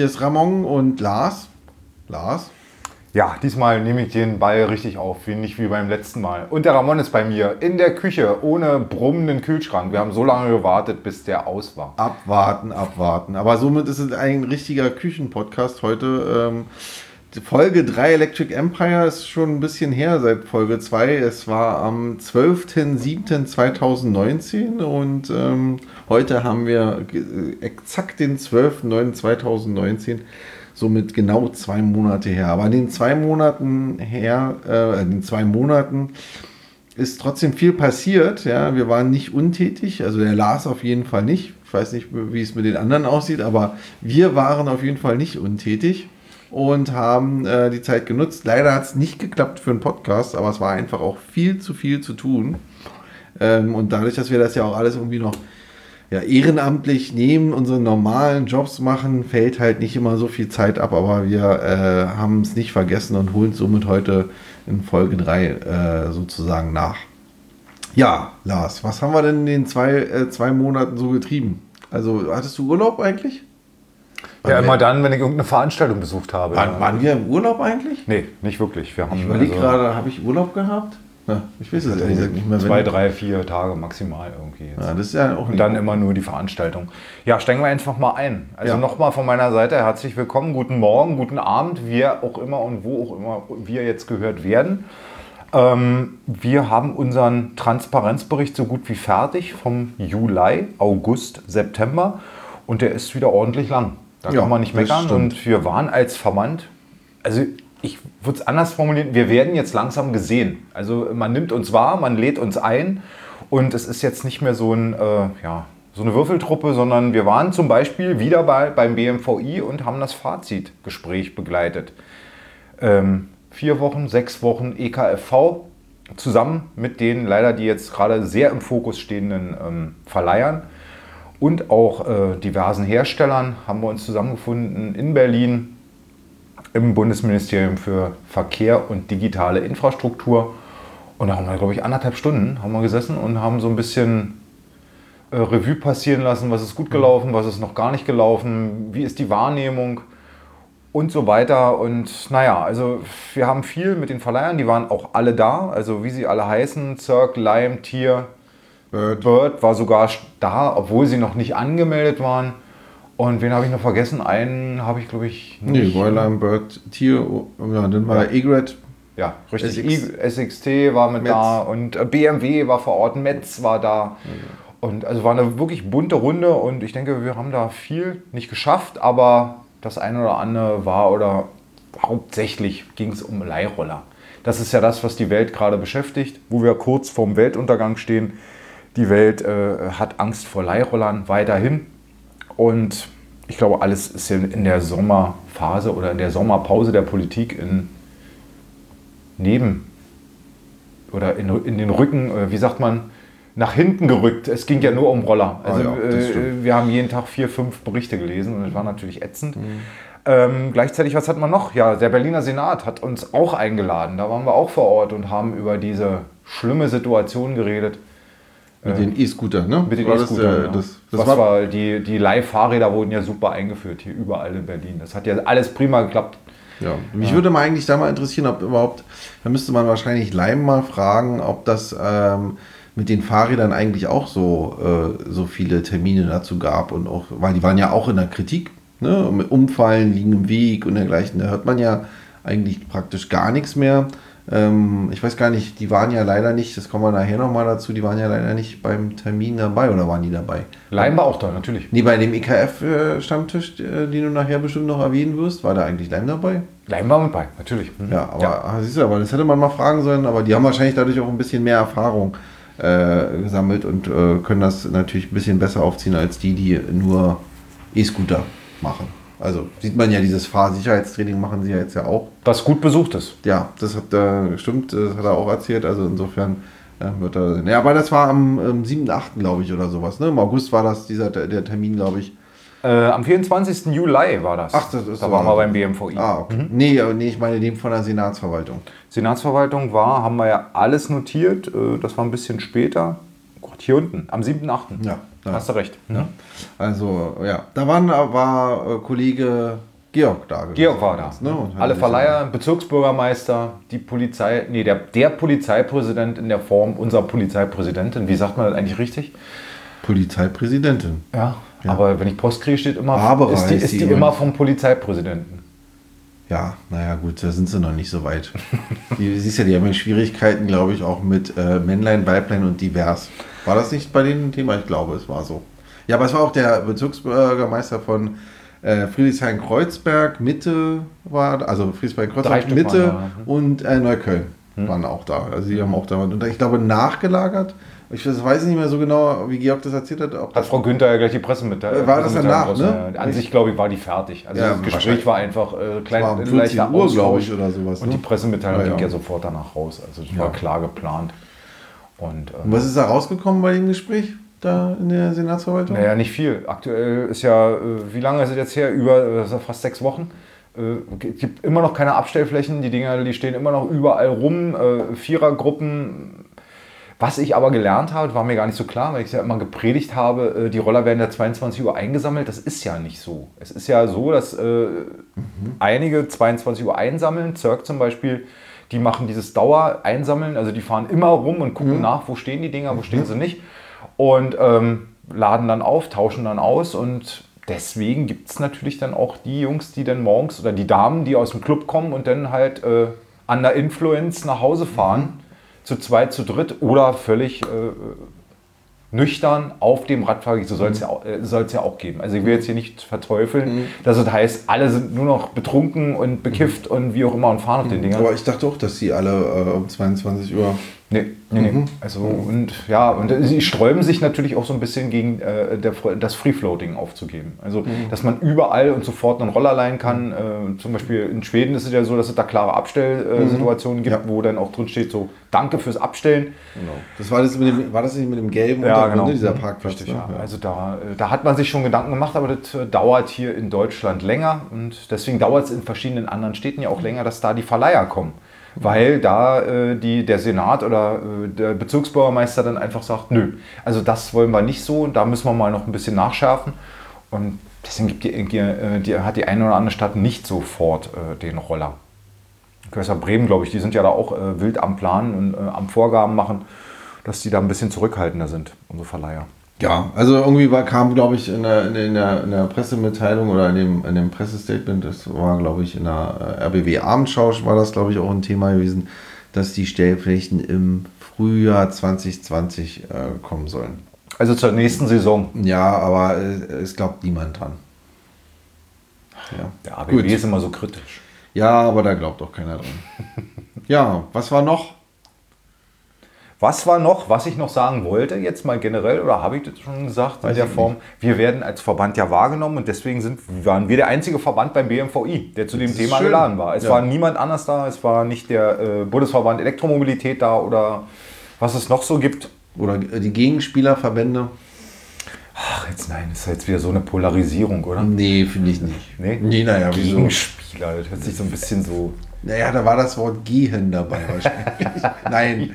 Hier ist Ramon und Lars. Lars? Ja, diesmal nehme ich den Ball richtig auf, wie nicht wie beim letzten Mal. Und der Ramon ist bei mir in der Küche ohne brummenden Kühlschrank. Wir haben so lange gewartet, bis der aus war. Abwarten, abwarten. Aber somit ist es ein richtiger Küchenpodcast heute. Ähm, Folge 3 Electric Empire ist schon ein bisschen her seit Folge 2. Es war am 12.07.2019 und ähm, heute haben wir exakt den 12.09.2019 somit genau zwei Monate her. Aber in den zwei Monaten her, äh, den zwei Monaten ist trotzdem viel passiert. Ja, wir waren nicht untätig, also der Lars auf jeden Fall nicht. Ich weiß nicht, wie es mit den anderen aussieht, aber wir waren auf jeden Fall nicht untätig und haben äh, die Zeit genutzt. Leider hat es nicht geklappt für einen Podcast, aber es war einfach auch viel zu viel zu tun. Ähm, und dadurch, dass wir das ja auch alles irgendwie noch ja, ehrenamtlich neben unseren normalen Jobs machen, fällt halt nicht immer so viel Zeit ab, aber wir äh, haben es nicht vergessen und holen somit heute in Folge 3 äh, sozusagen nach. Ja, Lars, was haben wir denn in den zwei, äh, zwei Monaten so getrieben? Also, hattest du Urlaub eigentlich? Ja, immer dann, wenn ich irgendeine Veranstaltung besucht habe. Waren, waren wir im Urlaub eigentlich? Nee, nicht wirklich. Wir haben ich überlege also gerade, habe ich Urlaub gehabt? Ja, ich weiß es ehrlich gesagt nicht mehr. Zwei, drei, vier Tage maximal irgendwie. Jetzt. Ja, das ist ja auch Und dann immer nur die Veranstaltung. Ja, steigen wir einfach mal ein. Also ja. nochmal von meiner Seite herzlich willkommen, guten Morgen, guten Abend, wer auch immer und wo auch immer wir jetzt gehört werden. Ähm, wir haben unseren Transparenzbericht so gut wie fertig vom Juli, August, September und der ist wieder ordentlich lang. Da ja, kann man nicht meckern. Und wir waren als Verband, also ich würde es anders formulieren, wir werden jetzt langsam gesehen. Also man nimmt uns wahr, man lädt uns ein und es ist jetzt nicht mehr so, ein, äh, ja, so eine Würfeltruppe, sondern wir waren zum Beispiel wieder bei, beim BMVI und haben das Fazitgespräch begleitet. Ähm, vier Wochen, sechs Wochen EKFV zusammen mit den leider, die jetzt gerade sehr im Fokus stehenden ähm, Verleihern und auch äh, diversen Herstellern haben wir uns zusammengefunden in Berlin im Bundesministerium für Verkehr und digitale Infrastruktur. Und da haben wir, glaube ich, anderthalb Stunden haben wir gesessen und haben so ein bisschen äh, Revue passieren lassen, was ist gut gelaufen, was ist noch gar nicht gelaufen, wie ist die Wahrnehmung und so weiter. Und naja, also wir haben viel mit den Verleihern, die waren auch alle da, also wie sie alle heißen, Cirque, Lime, Tier, Bird. War sogar da, obwohl sie noch nicht angemeldet waren. Und wen habe ich noch vergessen? Einen habe ich, glaube ich, nicht. Nee, Royal Bird, Tier, ja, dann war ja. Egret. Ja, richtig. SX. SXT war mit Metz. da und äh, BMW war vor Ort, Metz war da. Ja. Und also war eine wirklich bunte Runde und ich denke, wir haben da viel nicht geschafft, aber das eine oder andere war oder hauptsächlich ging es um Leihroller. Das ist ja das, was die Welt gerade beschäftigt, wo wir kurz vorm Weltuntergang stehen. Die Welt äh, hat Angst vor Leihrollern weiterhin. Und ich glaube, alles ist in der Sommerphase oder in der Sommerpause der Politik in neben oder in, in den Rücken, äh, wie sagt man, nach hinten gerückt. Es ging ja nur um Roller. Ah also ah ja, äh, wir haben jeden Tag vier, fünf Berichte gelesen und das war natürlich ätzend. Mhm. Ähm, gleichzeitig, was hat man noch? Ja, der Berliner Senat hat uns auch eingeladen. Da waren wir auch vor Ort und haben über diese schlimme Situation geredet. Mit den E-Scooter, ne? Mit den E-Scooter. Ja. Das, das, war, war die, die Leihfahrräder wurden ja super eingeführt hier überall in Berlin. Das hat ja alles prima geklappt. Ja, mich ja. würde mal eigentlich da mal interessieren, ob überhaupt, da müsste man wahrscheinlich Leim mal fragen, ob das ähm, mit den Fahrrädern eigentlich auch so, äh, so viele Termine dazu gab und auch, weil die waren ja auch in der Kritik, ne? Mit Umfallen, liegen im Weg und dergleichen. Da hört man ja eigentlich praktisch gar nichts mehr. Ähm, ich weiß gar nicht, die waren ja leider nicht, das kommen wir nachher nochmal dazu, die waren ja leider nicht beim Termin dabei oder waren die dabei? Leim war auch da, natürlich. Nee, bei dem EKF-Stammtisch, äh, den du nachher bestimmt noch erwähnen wirst, war da eigentlich Leim dabei? Leim war mit bei, natürlich. Mhm. Ja, aber ja. siehst du, aber das hätte man mal fragen sollen, aber die haben wahrscheinlich dadurch auch ein bisschen mehr Erfahrung äh, gesammelt und äh, können das natürlich ein bisschen besser aufziehen als die, die nur E-Scooter machen. Also sieht man ja, dieses Fahrsicherheitstraining machen sie ja jetzt ja auch. Was gut besucht ist. Ja, das hat äh, stimmt, das hat er auch erzählt. Also insofern äh, wird er. Ja, aber das war am, am 7.8. glaube ich oder sowas. Ne? Im August war das dieser der Termin, glaube ich. Äh, am 24. Juli war das. Ach, das ist Da waren wir beim BMVI. Ah, okay. Mhm. Nee, nee, ich meine dem von der Senatsverwaltung. Senatsverwaltung war, haben wir ja alles notiert. Äh, das war ein bisschen später. Gott, hier unten, am 7.8. Ja. Ja. Hast du recht. Ja. Also, ja, da waren, war äh, Kollege Georg da. gewesen. Georg war da. Ne? Alle Verleiher, Bezirksbürgermeister, die Polizei, nee, der, der Polizeipräsident in der Form unserer Polizeipräsidentin. Wie sagt man das eigentlich richtig? Polizeipräsidentin. Ja. Aber wenn ich Post kriege, steht immer, Barbara ist die, ist die die immer. immer vom Polizeipräsidenten. Ja, naja, gut, da sind sie noch nicht so weit. die, siehst ja, die haben ja Schwierigkeiten, glaube ich, auch mit äh, Männlein, Weiblein und divers. War das nicht bei denen ein Thema? Ich glaube, es war so. Ja, aber es war auch der Bezirksbürgermeister von äh, Friedrichshain-Kreuzberg, Mitte war, also Friedrichshain-Kreuzberg, Mitte waren da, hm. und äh, Neukölln waren auch da. Also die haben auch da, und ich glaube, nachgelagert. Ich weiß nicht mehr so genau, wie Georg das erzählt hat. Ob Hat das Frau Günther ja gleich die Pressemitteilung. War das danach, ne? An sich, glaube ich, war die fertig. Also Ja, das Gespräch war einfach äh, klein, war um ein 14 leichter Uhr, glaube ich, oder sowas. Und ne? die Pressemitteilung Ja, ging ja. ja sofort danach raus. Also Ja. war klar geplant. Und, äh, was ist da rausgekommen bei dem Gespräch da in der Senatsverwaltung? Naja, nicht viel. Aktuell ist ja, äh, wie lange ist es jetzt her? Über äh, fast sechs Wochen. Äh, Es gibt immer noch keine Abstellflächen. Die Dinger, die stehen immer noch überall rum. Äh, Vierergruppen. Was ich aber gelernt habe, war mir gar nicht so klar, weil ich ja immer gepredigt habe, äh, die Roller werden ja 22 Uhr eingesammelt. Das ist ja nicht so. Es ist ja so, dass äh, einige 22 Uhr einsammeln. Zirk zum Beispiel, die machen dieses Dauer-Einsammeln. Also die fahren immer rum und gucken nach, wo stehen die Dinger, wo stehen sie nicht. Und ähm, laden dann auf, tauschen dann aus. Und deswegen gibt es natürlich dann auch die Jungs, die dann morgens oder die Damen, die aus dem Club kommen und dann halt äh, an der Influence nach Hause fahren. Zu zweit, zu dritt oder völlig äh, nüchtern auf dem Radfahrweg. So soll es ja, au- äh, ja auch geben. Also ich will jetzt hier nicht verteufeln, dass es heißt, alle sind nur noch betrunken und bekifft und wie auch immer und fahren auf den Dingern. Aber ich dachte auch, dass die alle äh, um 22 Uhr. Nee, nee, nee. Also und ja, und sie sträuben sich natürlich auch so ein bisschen gegen äh, der, das Free Floating aufzugeben. Also, dass man überall und sofort einen Roller leihen kann. Äh, zum Beispiel in Schweden ist es ja so, dass es da klare Abstellsituationen gibt, Ja. wo dann auch drin steht, so Danke fürs Abstellen. Genau. Das war das mit dem, war das nicht mit dem gelben Ja, Untergrund, genau. ne, dieser Parkplatz? Richtig, ne? ja. Also da, äh, da hat man sich schon Gedanken gemacht, aber das äh, dauert hier in Deutschland länger und deswegen dauert es in verschiedenen anderen Städten ja auch länger, dass da die Verleiher kommen. Weil da äh, die, der Senat oder äh, der Bezirksbürgermeister dann einfach sagt, nö, also das wollen wir nicht so, da müssen wir mal noch ein bisschen nachschärfen. Und deswegen gibt die, äh, die, hat die eine oder andere Stadt nicht sofort äh, den Roller. Köster Bremen, glaube ich, die sind ja da auch äh, wild am Planen und äh, am Vorgaben machen, dass die da ein bisschen zurückhaltender sind, unsere Verleiher. Ja, also irgendwie war, kam, glaube ich, in der, in, der, in der Pressemitteilung oder in dem, in dem Pressestatement, das war, glaube ich, in der äh, RBW-Abendschau, war das, glaube ich, auch ein Thema gewesen, dass die Stellflächen im Frühjahr 2020 äh, kommen sollen. Also zur nächsten Saison. Ja, aber äh, es glaubt niemand dran. Ja, Der ABB Gut. ist immer so kritisch. ja aber da glaubt auch keiner dran. ja, was war noch? Was war noch, was ich noch sagen wollte, jetzt mal generell, oder habe ich das schon gesagt Weiß in der Form? Wir werden als Verband ja wahrgenommen und deswegen sind, waren wir der einzige Verband beim BMVI, der zu dem Thema schön. geladen war. Es Ja. war niemand anders da, es war nicht der äh, Bundesverband Elektromobilität da oder was es noch so gibt. Oder die Gegenspielerverbände? Ach, jetzt nein, das ist jetzt wieder so eine Polarisierung, oder? Nee, finde ich nicht. Nee? Nee, naja, wieso? Gegenspieler, das hört sich so ein bisschen so. Naja, da war das Wort gehen dabei wahrscheinlich. Nein,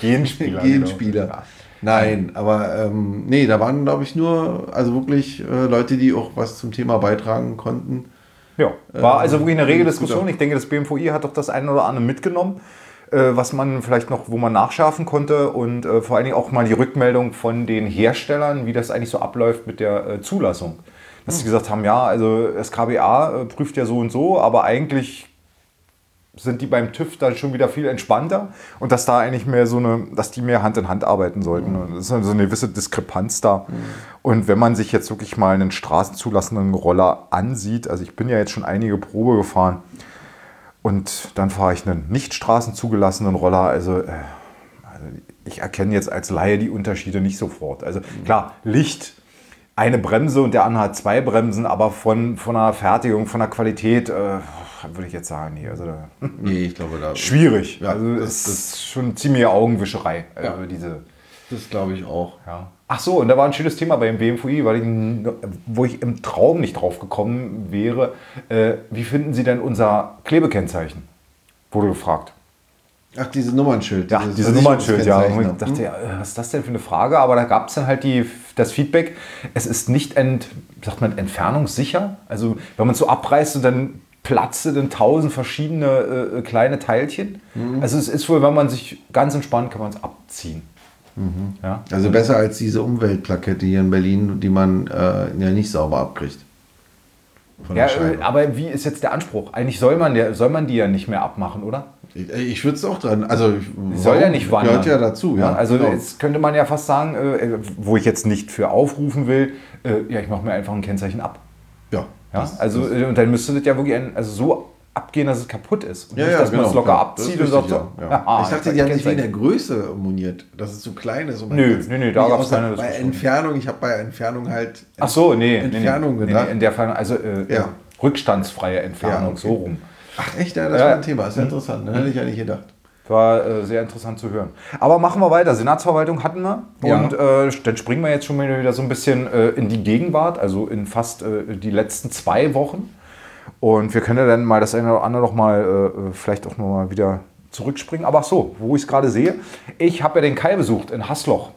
Genspieler. Genspieler. Genau. Nein, aber ähm, nee, da waren, glaube ich, nur, also wirklich äh, Leute, die auch was zum Thema beitragen konnten. Ja, war also wirklich eine rege Diskussion. Ich denke, das BMVI hat doch das eine oder andere mitgenommen, äh, was man vielleicht noch, wo man nachschärfen konnte und äh, vor allen Dingen auch mal die Rückmeldung von den Herstellern, wie das eigentlich so abläuft mit der äh, Zulassung. Dass sie gesagt haben, ja, also das KBA prüft ja so und so, aber eigentlich sind die beim TÜV dann schon wieder viel entspannter und dass da eigentlich mehr so eine, dass die mehr Hand in Hand arbeiten sollten. Und Das ist so eine gewisse Diskrepanz da. Und wenn man sich jetzt wirklich mal einen straßenzulassenden Roller ansieht, also ich bin ja jetzt schon einige Probe gefahren und dann fahre ich einen nicht straßenzugelassenen Roller, also, äh, also ich erkenne jetzt als Laie die Unterschiede nicht sofort. Also klar, Licht, eine Bremse und der andere hat zwei Bremsen, aber von, von der Fertigung, von der Qualität, äh, würde ich jetzt sagen, nee, also da, Nee, ich glaube, da. schwierig. Ja, also das- es ist schon ziemlich Augenwischerei, Ja. also diese. Das glaube ich auch. Ja. Ach so, und da war ein schönes Thema beim BMVI, weil ich, wo ich im Traum nicht drauf gekommen wäre. Äh, wie finden Sie denn unser Klebekennzeichen? Wurde gefragt. Ach, diese Nummernschild. Ja, dieses diese Nummernschild, ja. Und ich dachte, ja, äh, was ist das denn für eine Frage? Aber da gab es dann halt die, das Feedback, es ist nicht ent, sagt man, entfernungssicher. Also wenn man es so abreißt und dann platzte dann tausend verschiedene äh, kleine Teilchen. Mhm. Also es ist wohl, wenn man sich ganz entspannt, kann man es abziehen. Mhm. Ja? Also besser als diese Umweltplakette hier in Berlin, die man äh, ja nicht sauber abkriegt. Ja, äh, aber wie ist jetzt der Anspruch? Eigentlich soll man, der, soll man die ja nicht mehr abmachen, oder? Ich, ich würde es auch dran. Also ich- soll ja nicht wandern. Gehört ja dazu, ja. also genau. jetzt könnte man ja fast sagen, äh, wo ich jetzt nicht für aufrufen will, äh, ja, ich mache mir einfach ein Kennzeichen ab. ja. Ja? Das- also das- äh, und dann müsste das ja wirklich ein, also so abgehen, dass es kaputt ist. Und ja, nicht, ja, dass man genau, es locker ja. abzieht Das ist und sagt so, ja, ja. ah, Ich dachte, die haben hab sich wegen der. Größe moniert, dass es zu klein ist. und man Nö, nö, nö, da gab's außer- keine Bei. Entfernung, ich habe bei Entfernung halt Ach so, nee, Entfernung nee, nee, nee, in der Fall, also äh, Ja. rückstandsfreie Entfernung, Ja, okay. so rum. Ach echt, ja, das Ja. war ein Thema. Das ist ja interessant. Ne? Hätte ich ja nicht gedacht. War äh, sehr interessant zu hören. Aber machen wir weiter. Senatsverwaltung hatten wir. Ja. Und äh, dann springen wir jetzt schon wieder wieder so ein bisschen äh, in die Gegenwart, also in fast äh, die letzten zwei Wochen. Und wir können ja dann mal das eine oder andere noch mal äh, vielleicht auch noch mal wieder zurückspringen. Aber ach so, wo ich es gerade sehe, ich habe ja den Kai besucht in Hasloch.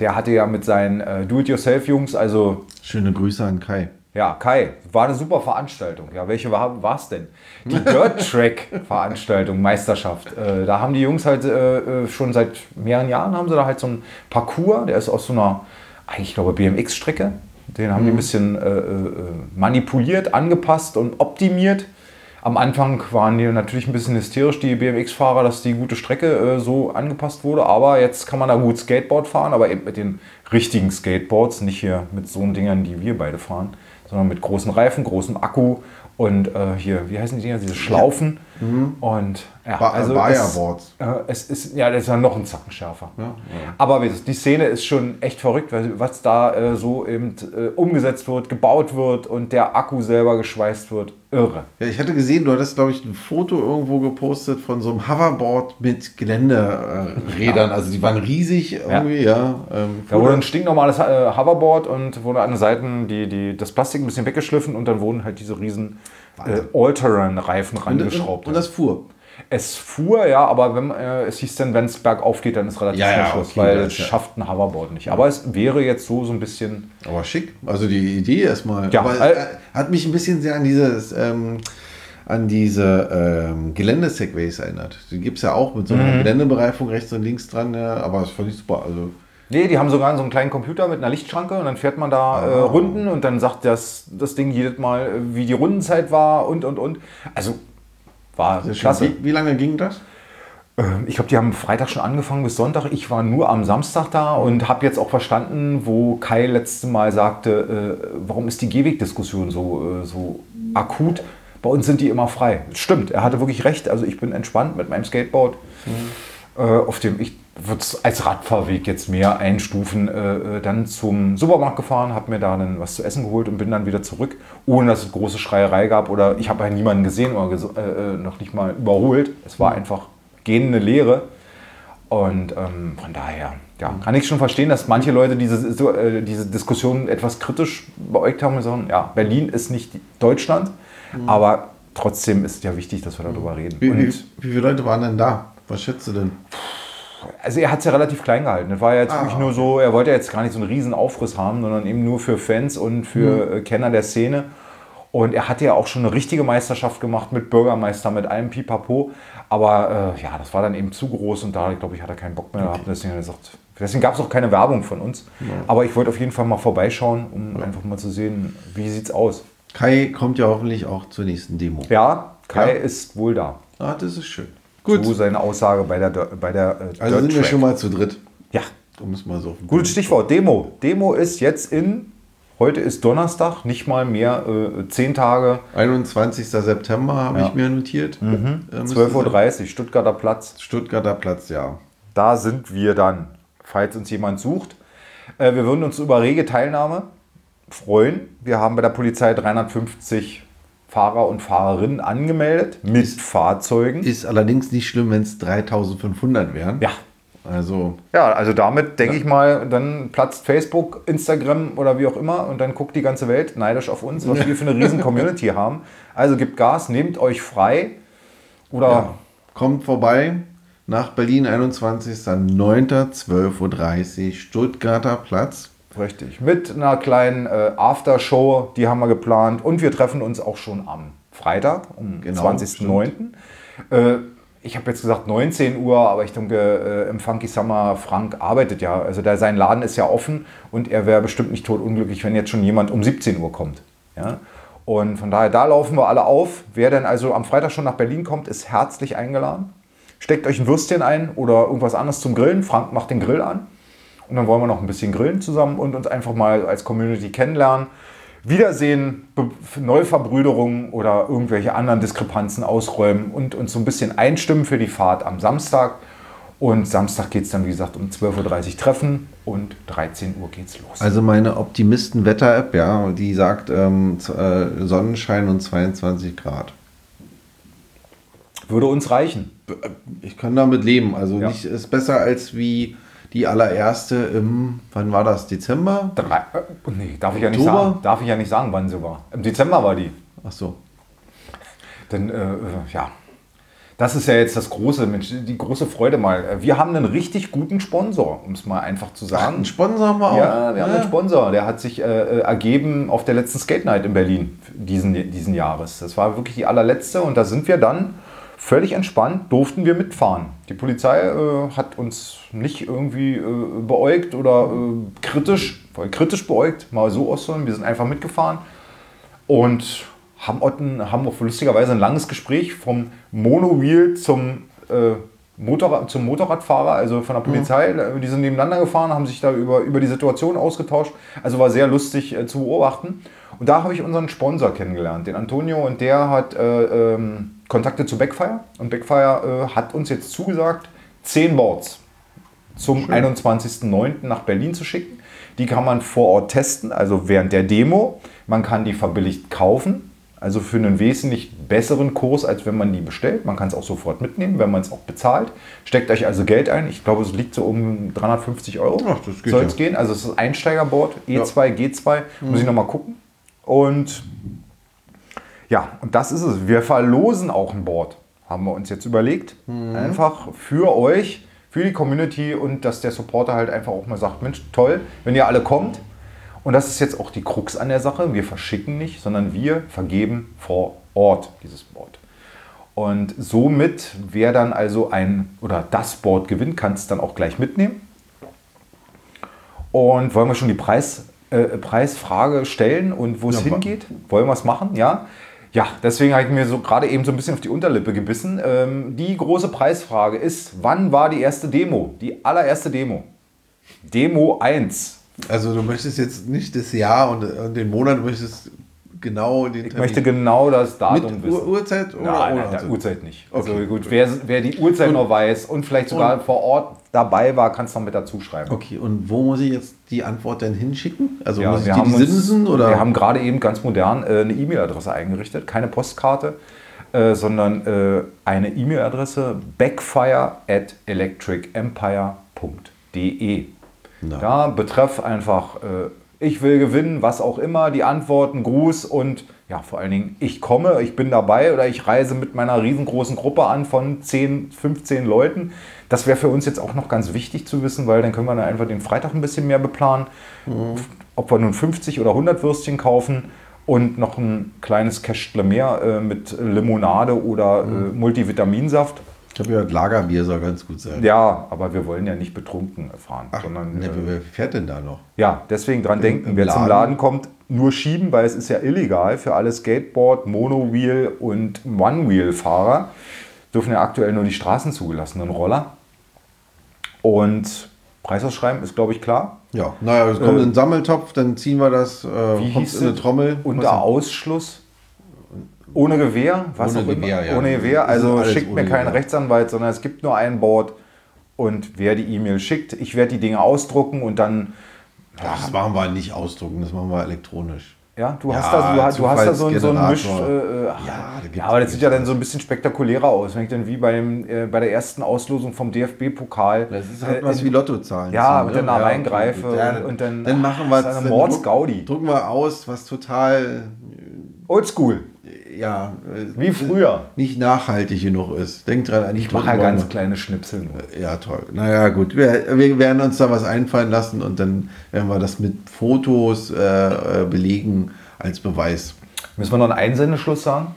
Der hatte ja mit seinen äh, Do-it-yourself-Jungs, also Schöne Grüße an Kai. ja, Kai, war eine super Veranstaltung. Ja, welche war es denn? Die Dirt Track Veranstaltung, Meisterschaft. Äh, da haben die Jungs halt äh, äh, schon seit mehreren Jahren haben sie da halt so einen Parcours, der ist aus so einer, eigentlich ich glaube BMX-Strecke. Den haben die ein bisschen äh, äh, manipuliert, angepasst und optimiert. Am Anfang waren die natürlich ein bisschen hysterisch, die BMX-Fahrer, dass die gute Strecke äh, so angepasst wurde. Aber jetzt kann man da gut Skateboard fahren, aber eben mit den richtigen Skateboards, nicht hier mit so Dingern, die wir beide fahren, sondern mit großen Reifen, großem Akku und äh, hier, wie heißen die Dinger, diese Schlaufen. Und ja, Ba also Bayerboards. es, äh, es ist, ja, das ist ja noch ein Zacken schärfer. Ja, ja. Aber die Szene ist schon echt verrückt, weil, was da äh, so eben äh, umgesetzt wird, gebaut wird und der Akku selber geschweißt wird. Irre. Ja, ich hatte gesehen, du hattest, glaube ich, ein Foto irgendwo gepostet von so einem Hoverboard mit Geländerädern. Also die waren riesig irgendwie, ja. ähm, Da wurde ein stinknormales Hoverboard und wurde an den Seiten die, die, das Plastik ein bisschen weggeschliffen und dann wurden halt diese riesen äh, All-Terrain-Reifen und, rangeschraubt. und das fuhr. Es fuhr, ja, aber wenn, äh, es hieß dann, wenn es bergauf geht, dann ist relativ Ja, ja, Schluss, okay, weil es ja- schafft ein Hoverboard nicht. Aber es wäre jetzt so, so ein bisschen Aber schick. Also die Idee erstmal. Ja, Aber äh, hat mich ein bisschen sehr an dieses, ähm, an diese ähm, Geländesegways erinnert. Die gibt es ja auch mit so Mhm. einer Geländebereifung rechts und links dran, ja, aber das fand ich super. Also Nee, die haben sogar so einen kleinen Computer mit einer Lichtschranke und dann fährt man da äh, Runden und dann sagt das, das Ding jedes Mal, äh, wie die Rundenzeit war und und und. Also war klasse. Wie, wie lange ging das? Ähm, Ich glaube, die haben Freitag schon angefangen bis Sonntag. Ich war nur am Samstag da und habe jetzt auch verstanden, wo Kai letzte Mal sagte, äh, warum ist die Gehwegdiskussion so, äh, so akut? Bei uns sind die immer frei. Stimmt, er hatte wirklich recht. Also ich bin entspannt mit meinem Skateboard. Äh, auf dem ich würde es als Radfahrweg jetzt mehr einstufen. Äh, äh, dann zum Supermarkt gefahren, habe mir da dann was zu essen geholt und bin dann wieder zurück, ohne dass es große Schreierei gab oder ich habe ja niemanden gesehen oder ges äh, äh, noch nicht mal überholt. Es war einfach gehende Leere. Und ähm, von daher ja, kann ich schon verstehen, dass manche Leute diese, so, äh, diese Diskussion etwas kritisch beäugt haben und sagen, ja, Berlin ist nicht Deutschland, aber trotzdem ist ja wichtig, dass wir darüber reden. Wie, wie, wie viele Leute waren denn da? Was schätzt du denn? also er hat es ja relativ klein gehalten. Das war ja jetzt Ah, wirklich nur so, er wollte ja jetzt gar nicht so einen riesen Aufriss haben, sondern eben nur für Fans und für Mhm. äh, Kenner der Szene. Und er hatte ja auch schon eine richtige Meisterschaft gemacht mit Bürgermeister, mit allem Pipapo. Aber äh, ja, das war dann eben zu groß und da, glaube ich, hat er keinen Bock mehr gehabt. Deswegen, er gesagt, deswegen gab es auch keine Werbung von uns. Aber ich wollte auf jeden Fall mal vorbeischauen, um einfach mal zu sehen, wie sieht es aus. Kai kommt ja hoffentlich auch zur nächsten Demo. Ja, Kai Ja. ist wohl da. Ah, das ist schön. So seine Aussage bei der, bei der äh, Also Dirt sind wir schon mal zu dritt. Ja, Um es mal so Gutes Stichwort, Demo. Demo ist jetzt in, heute ist Donnerstag, nicht mal mehr äh, zehn Tage, 21. September habe Ja. ich mir notiert. Äh, müsste 12.30 Uhr, Stuttgarter Platz. Stuttgarter Platz, ja. Da sind wir dann, falls uns jemand sucht. Äh, wir würden uns über rege Teilnahme freuen. Wir haben bei der Polizei 350 Fahrer und Fahrerinnen angemeldet mit Fahrzeugen. Ist allerdings nicht schlimm, wenn es 3500 wären. Ja, Also, Ja, also damit denke ich mal, dann platzt Facebook, Instagram oder wie auch immer und dann guckt die ganze Welt neidisch auf uns, was wir für eine riesen Community haben. Also gebt Gas, nehmt euch frei oder kommt vorbei nach Berlin 21.09.12.30 Uhr, Stuttgarter Platz. Richtig. Mit einer kleinen äh, Aftershow, die haben wir geplant. Und wir treffen uns auch schon am Freitag, um Genau, 20.09. Äh, ich habe jetzt gesagt 19 Uhr, aber ich denke, äh, im Funky Summer, Frank arbeitet ja. Also der, sein Laden ist ja offen und er wäre bestimmt nicht totunglücklich, wenn jetzt schon jemand um 17 Uhr kommt. Ja? Und von daher, da laufen wir alle auf. Wer denn also am Freitag schon nach Berlin kommt, ist herzlich eingeladen. Steckt euch ein Würstchen ein oder irgendwas anderes zum Grillen. Frank macht den Grill an. Und dann wollen wir noch ein bisschen grillen zusammen und uns einfach mal als Community kennenlernen. Wiedersehen, Be Neuverbrüderungen oder irgendwelche anderen Diskrepanzen ausräumen und uns so ein bisschen einstimmen für die Fahrt am Samstag. Und Samstag geht es dann, wie gesagt, um 12.30 Uhr treffen und 13 Uhr geht's los. Also meine Optimisten-Wetter-App, ja, die sagt ähm, äh, Sonnenschein und 22 Grad. Würde uns reichen. Ich kann damit leben. Also Ja. nicht ist besser als wie die allererste im, wann war das? Dezember? Drei, äh, nee, darf ich ja nicht Oktober? sagen. Darf ich ja nicht sagen, wann sie war. Im Dezember war die. Ach so. Denn äh, äh, ja, das ist ja jetzt das große, Mensch, die große Freude mal. Wir haben einen richtig guten Sponsor, um es mal einfach zu sagen. Einen Sponsor haben wir auch. Ja, wir haben einen Sponsor, der hat sich äh, äh, ergeben auf der letzten Skate Night in Berlin diesen, diesen Jahres. Das war wirklich die allerletzte und da sind wir dann völlig entspannt, durften wir mitfahren. Die Polizei äh, hat uns nicht irgendwie äh, beäugt oder äh, kritisch, kritisch beäugt, mal so auszuholen. Wir sind einfach mitgefahren und haben, Otten, haben auch lustigerweise ein langes Gespräch vom Monowheel zum, äh, Motorrad, zum Motorradfahrer, also von der Polizei. Äh, Die sind nebeneinander gefahren, haben sich da über, über die Situation ausgetauscht. Also war sehr lustig äh, zu beobachten. Und da habe ich unseren Sponsor kennengelernt, den Antonio, und der hat äh, ähm, Kontakte zu Backfire. Und Backfire äh, hat uns jetzt zugesagt, 10 Boards zum 21.09. nach Berlin zu schicken. Die kann man vor Ort testen, also während der Demo. Man kann die verbilligt kaufen, also für einen wesentlich besseren Kurs, als wenn man die bestellt. Man kann es auch sofort mitnehmen, wenn man es auch bezahlt. Steckt euch also Geld ein. Ich glaube, es liegt so um 350 Euro. Ach, das geht Soll ja. es gehen. Also es ist ein Einsteigerboard, E2, G2. Muss ich nochmal gucken. Und ja, und das ist es. Wir verlosen auch ein Board, haben wir uns jetzt überlegt. Einfach für euch, für die Community und dass der Supporter halt einfach auch mal sagt, Mensch, toll, wenn ihr alle kommt. Und das ist jetzt auch die Krux an der Sache. Wir verschicken nicht, sondern wir vergeben vor Ort dieses Board. Und somit, wer dann also ein oder das Board gewinnt, kann es dann auch gleich mitnehmen. Und wollen wir schon die Preis, äh, Preisfrage stellen und wo es Ja, hingeht? Wollen wir es machen? Ja. Ja, deswegen habe ich mir so gerade eben so ein bisschen auf die Unterlippe gebissen. Ähm, die große Preisfrage ist, wann war die erste Demo? Die allererste Demo. Demo 1. Also du möchtest jetzt nicht das Jahr und, und den Monat, du möchtest genau den Ich möchte genau das Datum mit wissen. Ur Uhrzeit oder Nein, nein, der Uhrzeit? Nicht. Also Okay, gut, wer, wer die Uhrzeit noch weiß und vielleicht sogar vor Ort dabei war, kann es noch mit dazu schreiben. Okay, und wo muss ich jetzt die Antwort denn hinschicken? Also Ja, muss ich wir dir haben, die uns, Simsen oder? wir haben gerade eben ganz modern äh, eine E-Mail-Adresse eingerichtet, keine Postkarte, äh, sondern äh, eine E-Mail-Adresse backfire at electricempire.de. Da betreff einfach, äh, ich will gewinnen, was auch immer, die Antworten, Gruß und ja, vor allen Dingen, ich komme, ich bin dabei oder ich reise mit meiner riesengroßen Gruppe an von 10, 15 Leuten. Das wäre für uns jetzt auch noch ganz wichtig zu wissen, weil dann können wir dann einfach den Freitag ein bisschen mehr beplanen. Ob wir nun 50 oder 100 Würstchen kaufen und noch ein kleines Kästle mehr äh, mit Limonade oder äh, Multivitaminsaft. Ich habe gehört, Lagerbier soll ganz gut sein. Ja, aber wir wollen ja nicht betrunken fahren, Ach, sondern ne, äh, wer fährt denn da noch? ja, deswegen dran denken, im wer zum Laden? Laden kommt, nur schieben, weil es ist ja illegal für alle Skateboard, Monowheel und One-Wheel-Fahrer. Dürfen ja aktuell nur die Straßen zugelassenen Roller. Und Preisausschreiben ist, glaube ich, klar. Ja, naja, es kommt in den Sammeltopf, dann ziehen wir das, äh, kommt hieß in eine? Trommel. Unter Ausschluss. Ohne Gewehr, was Ohne auch immer. Gewehr, ja. Ohne Gewehr, also schickt mir keinen Gewehr. Rechtsanwalt, sondern es gibt nur ein Board. Und wer die E-Mail schickt, ich werde die Dinge ausdrucken und dann Das machen wir nicht ausdrucken, das machen wir elektronisch. Ja, du Ja, hast da, hast- du hast da so, ein- so ein Misch. Äh, äh, Ja, ja, da gibt's aber das sieht ja dann so ein bisschen spektakulärer aus, wenn ich dann wie beim, äh, bei der ersten Auslosung vom DFB-Pokal. Das ist halt äh, was wie Lottozahlen. ja, sind, und ne? dann da Ja, reingreife. Ja, und, dann. dann machen wir es. Mordsgaudi. Drucken wir aus, was total Oldschool. Ja, Wie früher. nicht nachhaltig genug ist. Denkt dran an die Ich mache ja ganz kleine Schnipsel nur. Ja, toll. Naja, gut. Wir, wir werden uns da was einfallen lassen und dann werden wir das mit Fotos äh, äh, belegen als Beweis. Müssen wir noch einen Einsendeschluss sagen?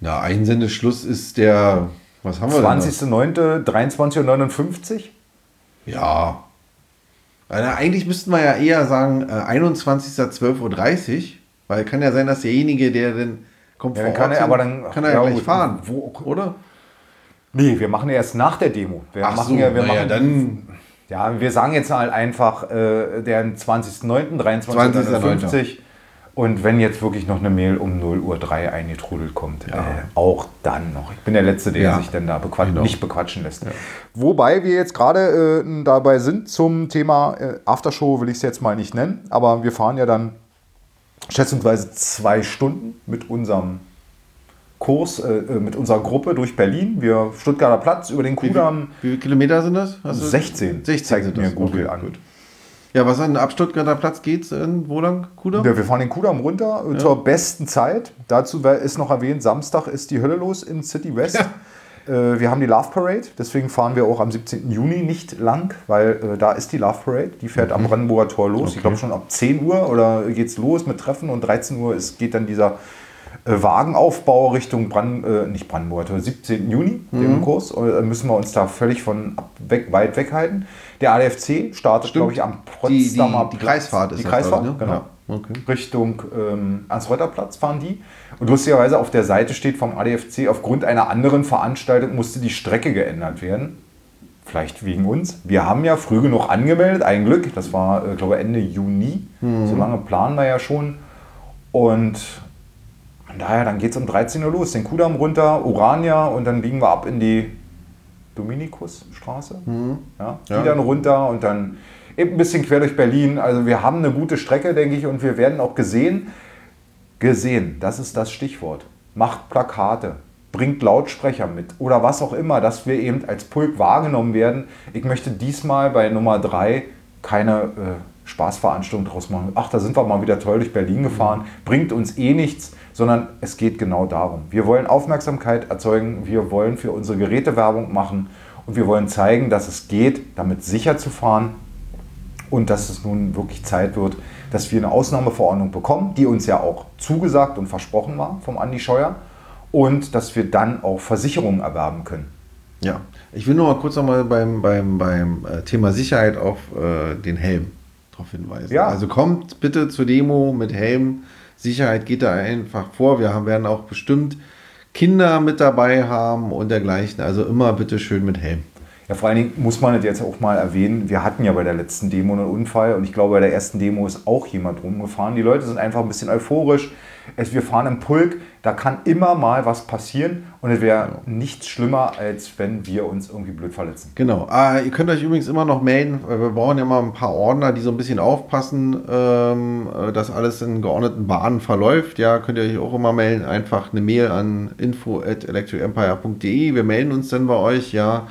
Na, Einsendeschluss ist der, was haben wir denn? 20.09. 23.59 Uhr? Ja. Also eigentlich müssten wir ja eher sagen äh, 21.12.30 Uhr, weil kann ja sein, dass derjenige, der dann kommt Ja, vor kann Ort er- aber dann- kann er ja, ja, gleich fahren, Wo- oder? Nee, wir machen erst nach der Demo. Wir Ach machen so, ja, wir na ja, machen, dann Ja, wir sagen jetzt halt einfach äh, der 20.09., 23.59 Und wenn jetzt wirklich noch eine Mail um 0 Uhr 3 eingetrudelt kommt, Ja. äh, auch dann noch. Ich bin der Letzte, der Ja. sich dann da bequatschen, Genau. nicht bequatschen lässt. Wobei wir jetzt gerade äh, dabei sind zum Thema äh, Aftershow, will ich es jetzt mal nicht nennen, aber wir fahren ja dann schätzungsweise zwei Stunden mit unserem Kurs, äh, äh, mit unserer Gruppe durch Berlin. Wir Stuttgarter Platz über den wie, Kudamm. wie viele Kilometer sind das? Hast du- 16, 16 zeigt sind mir das. Google Okay, an. gut. Ja, was an ab Stuttgarter Platz geht's in wo lang? Kudamm? Ja, wir fahren den Kudamm runter äh, zur besten Zeit. Dazu ist noch erwähnt, Samstag ist die Hölle los in City West. Äh, wir haben die Love Parade, deswegen fahren wir auch am 17. Juni nicht lang, weil äh, da ist die Love Parade. Die fährt am Brandenburger Tor los. Ich glaube schon ab 10 Uhr oder geht's los mit Treffen und 13 Uhr ist, geht dann dieser äh, Wagenaufbau Richtung Brand, äh, nicht Brandenburger Tor, 17. Juni, den Kurs. Äh, müssen wir uns da völlig von weg, weit weghalten. Der ADFC startet, glaube ich, am die, die, Potsdamer die Platz. Kreisfahrt ist die Kreisfahrt, ne? genau. Ja, okay. Richtung ähm, Ernst-Reuter-Platz fahren die. Und lustigerweise auf der Seite steht vom ADFC, aufgrund einer anderen Veranstaltung musste die Strecke geändert werden. Vielleicht wegen uns. Wir haben ja früh genug angemeldet, ein Glück. Das war, äh, glaube ich, Ende Juni. So lange planen wir ja schon. Und von daher, dann geht es um 13 Uhr los. Den Kudamm runter, Urania und dann biegen wir ab in die Dominikusstraße. Ja, die Ja. dann runter und dann eben ein bisschen quer durch Berlin. Also wir haben eine gute Strecke, denke ich, und wir werden auch gesehen. Gesehen, das ist das Stichwort. Macht Plakate, bringt Lautsprecher mit oder was auch immer, dass wir eben als Pulk wahrgenommen werden. Ich möchte diesmal bei Nummer 3 keine äh, Spaßveranstaltung draus machen. Ach, da sind wir mal wieder toll durch Berlin gefahren. Bringt uns eh nichts, sondern es geht genau darum. Wir wollen Aufmerksamkeit erzeugen, wir wollen für unsere Geräte Werbung machen und wir wollen zeigen, dass es geht, damit sicher zu fahren und dass es nun wirklich Zeit wird, dass wir eine Ausnahmeverordnung bekommen, die uns ja auch zugesagt und versprochen war vom Andi Scheuer und dass wir dann auch Versicherungen erwerben können. Ja, ich will nur mal kurz nochmal beim, beim, beim äh, Thema Sicherheit auf äh, den Helm drauf hinweisen. Ja. Also kommt bitte zur Demo mit Helm. Sicherheit geht da einfach vor. Wir haben, werden auch bestimmt Kinder mit dabei haben und dergleichen. Also immer bitte schön mit Helm. Ja, vor allen Dingen muss man das jetzt auch mal erwähnen, wir hatten ja bei der letzten Demo einen Unfall und ich glaube, bei der ersten Demo ist auch jemand rumgefahren. Die Leute sind einfach ein bisschen euphorisch. Es, wir fahren im Pulk, da kann immer mal was passieren und es wäre nichts schlimmer, als wenn wir uns irgendwie blöd verletzen. Genau. Ah, ihr könnt euch übrigens immer noch melden. weil Wir brauchen ja mal ein paar Ordner, die so ein bisschen aufpassen, ähm, äh, dass alles in geordneten Bahnen verläuft. Ja, könnt ihr euch auch immer melden. Einfach eine Mail an info@electricempire.de. Wir melden uns dann bei euch. Ja.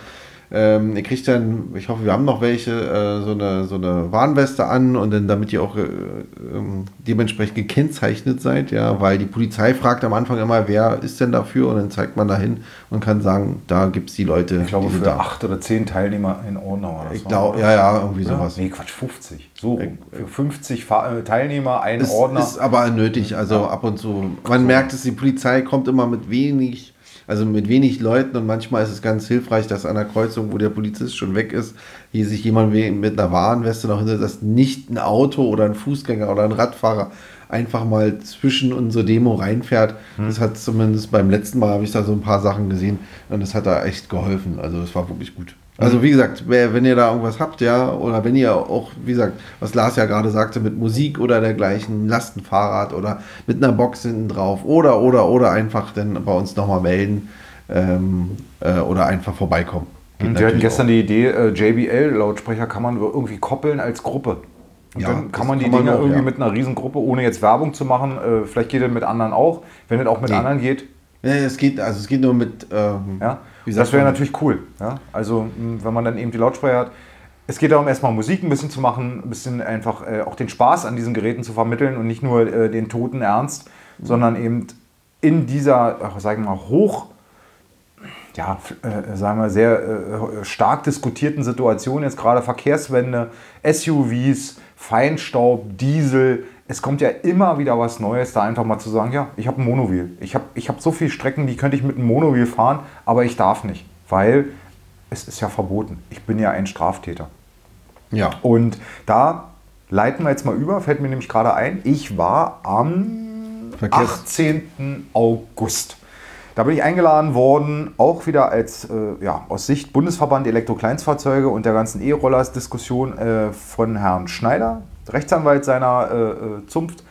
Ähm, ihr kriegt dann, ich hoffe, wir haben noch welche, äh, so, eine, so eine Warnweste an und dann, damit ihr auch äh, ähm, dementsprechend gekennzeichnet seid, ja, weil die Polizei fragt am Anfang immer, wer ist denn dafür und dann zeigt man dahin und kann sagen, da gibt es die Leute. Ich glaube, für da. acht oder zehn Teilnehmer in Ordnung oder Ich so. glaube, ja, ja, irgendwie sowas. Nee, Quatsch, 50. So rum. Für 50 Fa äh, Teilnehmer, ein Ordner. ist aber nötig, also ab und zu. Man merkt es, die Polizei kommt immer mit wenig, also mit wenig Leuten und manchmal ist es ganz hilfreich, dass an der Kreuzung, wo der Polizist schon weg ist, hier sich jemand mit einer Warnweste noch hinter, dass nicht ein Auto oder ein Fußgänger oder ein Radfahrer einfach mal zwischen unsere Demo reinfährt. Das hat zumindest beim letzten Mal, habe ich da so ein paar Sachen gesehen und das hat da echt geholfen. Also das war wirklich gut. Also wie gesagt, wenn ihr da irgendwas habt, ja, oder wenn ihr auch, wie gesagt, was Lars ja gerade sagte, mit Musik oder dergleichen, lasst ein Fahrrad oder mit einer Box hinten drauf oder, oder, oder einfach dann bei uns nochmal melden ähm, äh, oder einfach vorbeikommen. Geht wir hatten gestern die Idee, äh, JBL-Lautsprecher kann man irgendwie koppeln als Gruppe. Und Ja, dann das kann man die kann man Dinger auch, irgendwie ja. mit einer Riesengruppe, ohne jetzt Werbung zu machen, äh, vielleicht geht es mit anderen auch. Wenn es auch mit Nee. anderen geht, auch. Ja, es geht, also es geht nur mit, ähm, ja, das wäre natürlich cool. Ja? Also wenn man dann eben die Lautsprecher hat. Es geht darum, erstmal Musik ein bisschen zu machen, ein bisschen einfach äh, auch den Spaß an diesen Geräten zu vermitteln und nicht nur äh, den toten Ernst, Mhm. sondern eben in dieser, sagen wir mal, hoch, ja, äh, sagen wir, sehr äh, stark diskutierten Situation, jetzt gerade Verkehrswende, SUVs, Feinstaub, Diesel, es kommt ja immer wieder was Neues, da einfach mal zu sagen, ja, ich habe ein Monowheel. Ich habe ich hab so viele Strecken, die könnte ich mit einem Monowheel fahren, aber ich darf nicht, weil es ist ja verboten. Ich bin ja ein Straftäter. Ja. Und da leiten wir jetzt mal über, fällt mir nämlich gerade ein, ich war am Verkehrs- 18. August. Da bin ich eingeladen worden, auch wieder als äh, ja, aus Sicht Bundesverband Elektrokleinstfahrzeuge und der ganzen E-Rollers Diskussion äh, von Herrn Schneider, Rechtsanwalt seiner äh, äh, Zunft.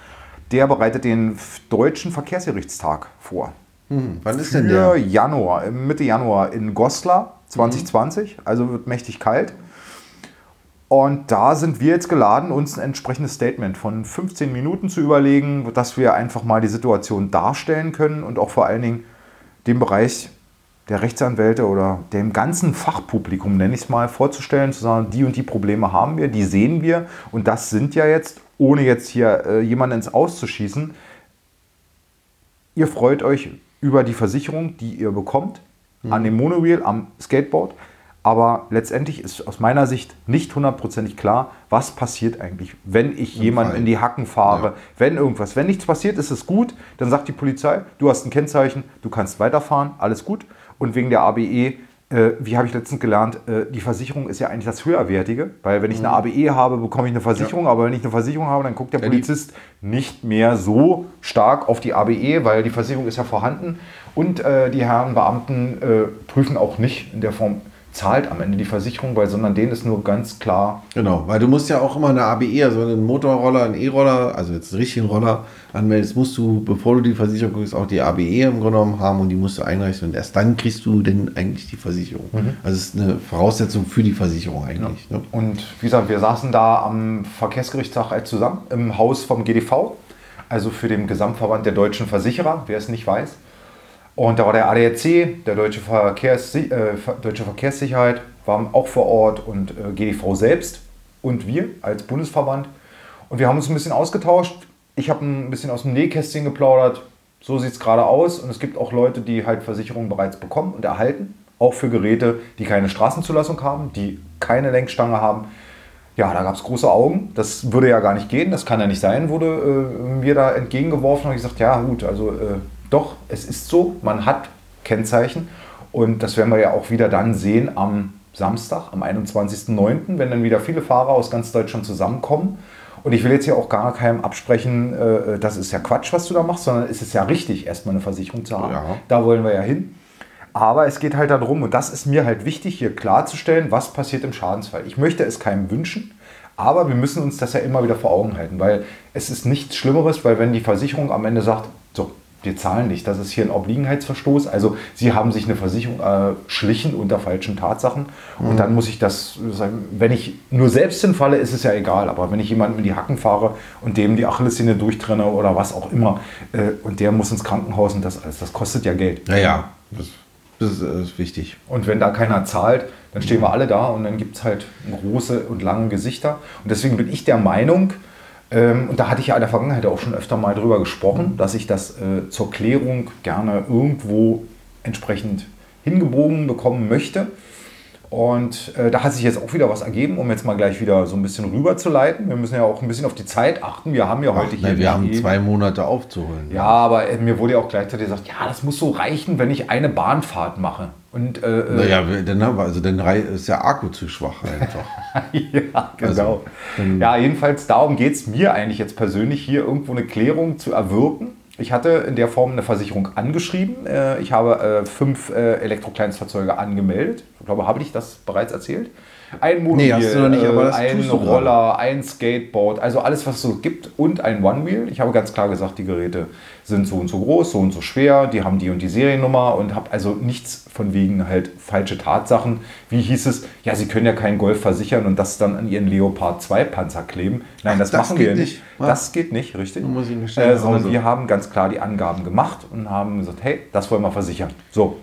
Der bereitet den deutschen Verkehrsgerichtstag vor. Hm, wann ist denn der? Januar, Mitte Januar in Goslar 2020, also wird mächtig kalt. Und da sind wir jetzt geladen, uns ein entsprechendes Statement von 15 Minuten zu überlegen, dass wir einfach mal die Situation darstellen können und auch vor allen Dingen den Bereich der Rechtsanwälte oder dem ganzen Fachpublikum, nenne ich es mal, vorzustellen, zu sagen, die und die Probleme haben wir, die sehen wir und das sind ja jetzt, ohne jetzt hier äh, jemanden ins Auszuschießen, ihr freut euch über die Versicherung, die ihr bekommt, an dem Monowheel, am Skateboard. Aber letztendlich ist aus meiner Sicht nicht hundertprozentig klar, was passiert eigentlich, wenn ich jemanden Fall. in die Hacken fahre, Ja. wenn irgendwas. Wenn nichts passiert, ist es gut. Dann sagt die Polizei, du hast ein Kennzeichen, du kannst weiterfahren, alles gut. Und wegen der ABE, äh, wie habe ich letztens gelernt, äh, die Versicherung ist ja eigentlich das Höherwertige. Weil wenn ich eine ABE habe, bekomme ich eine Versicherung. Aber wenn ich eine Versicherung habe, dann guckt der Ja, Polizist nicht mehr so stark auf die ABE, weil die Versicherung ist ja vorhanden. Und äh, die Herren Beamten äh, prüfen auch nicht in der Form, zahlt am Ende die Versicherung, weil, sondern denen ist nur ganz klar, Genau, weil du musst ja auch immer eine ABE, also einen Motorroller, einen E-Roller, also jetzt einen richtigen Roller anmeldest, musst du, bevor du die Versicherung kriegst, auch die ABE im Grunde genommen haben und die musst du einreichen und erst dann kriegst du denn eigentlich die Versicherung. Also es ist eine Voraussetzung für die Versicherung eigentlich. Ne? Und wie gesagt, wir saßen da am Verkehrsgerichtstag halt zusammen im Haus vom GDV, also für den Gesamtverband der deutschen Versicherer, wer es nicht weiß. Und da war der ADAC, der Deutsche, Verkehrs, äh, Deutsche Verkehrssicherheit, waren auch vor Ort und äh, GDV selbst und wir als Bundesverband. Und wir haben uns ein bisschen ausgetauscht. Ich habe ein bisschen aus dem Nähkästchen geplaudert. So sieht es gerade aus. Und es gibt auch Leute, die halt Versicherungen bereits bekommen und erhalten. Auch für Geräte, die keine Straßenzulassung haben, die keine Lenkstange haben. Ja, da gab es große Augen. Das würde ja gar nicht gehen. Das kann ja nicht sein, wurde äh, mir da entgegengeworfen. Und ich gesagt, ja gut, also äh, doch, es ist so. Man hat Kennzeichen. Und das werden wir ja auch wieder dann sehen am Samstag, am 21.09., wenn dann wieder viele Fahrer aus ganz Deutschland zusammenkommen. Und ich will jetzt hier auch gar keinem absprechen, äh, das ist ja Quatsch, was du da machst, sondern es ist ja richtig, erstmal eine Versicherung zu haben. Ja. Da wollen wir ja hin. Aber es geht halt darum, und das ist mir halt wichtig, hier klarzustellen, was passiert im Schadensfall. Ich möchte es keinem wünschen, aber wir müssen uns das ja immer wieder vor Augen halten, weil es ist nichts Schlimmeres, weil wenn die Versicherung am Ende sagt, wir zahlen nicht, das ist hier ein Obliegenheitsverstoß, also sie haben sich eine Versicherung äh, schlichen unter falschen Tatsachen und dann muss ich das sagen, wenn ich nur selbst hinfalle, ist es ja egal, aber wenn ich jemanden in die Hacken fahre und dem die Achillessehne durchtrenne oder was auch immer äh, und der muss ins Krankenhaus und das alles, das kostet ja Geld. Ja, ja, das, das ist, das ist wichtig. Und wenn da keiner zahlt, dann stehen wir alle da und dann gibt es halt große und lange Gesichter. Und deswegen bin ich der Meinung, ähm, und da hatte ich ja in der Vergangenheit auch schon öfter mal drüber gesprochen, dass ich das äh, zur Klärung gerne irgendwo entsprechend hingebogen bekommen möchte. Und äh, da hat sich jetzt auch wieder was ergeben, um jetzt mal gleich wieder so ein bisschen rüberzuleiten. Wir müssen ja auch ein bisschen auf die Zeit achten. Wir haben ja Ach, heute hier wir haben eh- zwei Monate aufzuholen. ja, aber äh, mir wurde ja auch gleichzeitig gesagt, ja, das muss so reichen, wenn ich eine Bahnfahrt mache. Und äh, äh, Naja, dann haben wir, also dann ist der Akku zu schwach einfach. ja, genau. Also, ja, jedenfalls darum geht es mir eigentlich jetzt persönlich hier irgendwo eine Klärung zu erwirken. Ich hatte in der Form eine Versicherung angeschrieben. Äh, Ich habe äh, fünf Elektrokleinstfahrzeuge angemeldet. Ich glaube, habe ich das bereits erzählt? Ein Mobil, Nee, hast du noch nicht, aber das ein du gerade. Roller, ein Skateboard, also alles, was es so gibt und ein One-Wheel. Ich habe ganz klar gesagt, die Geräte sind so und so groß, so und so schwer, die haben die und die Seriennummer und habe also nichts von wegen halt falsche Tatsachen. Wie hieß es? Ja, sie können ja keinen Golf versichern und das dann an ihren Leopard 2 Panzer kleben. Nein, Ach, das, das machen wir geht nicht. nicht. Ja. Das geht nicht, richtig. Dann muss ich schnell äh, sondern wir haben ganz klar die Angaben gemacht und haben gesagt, hey, das wollen wir versichern. So,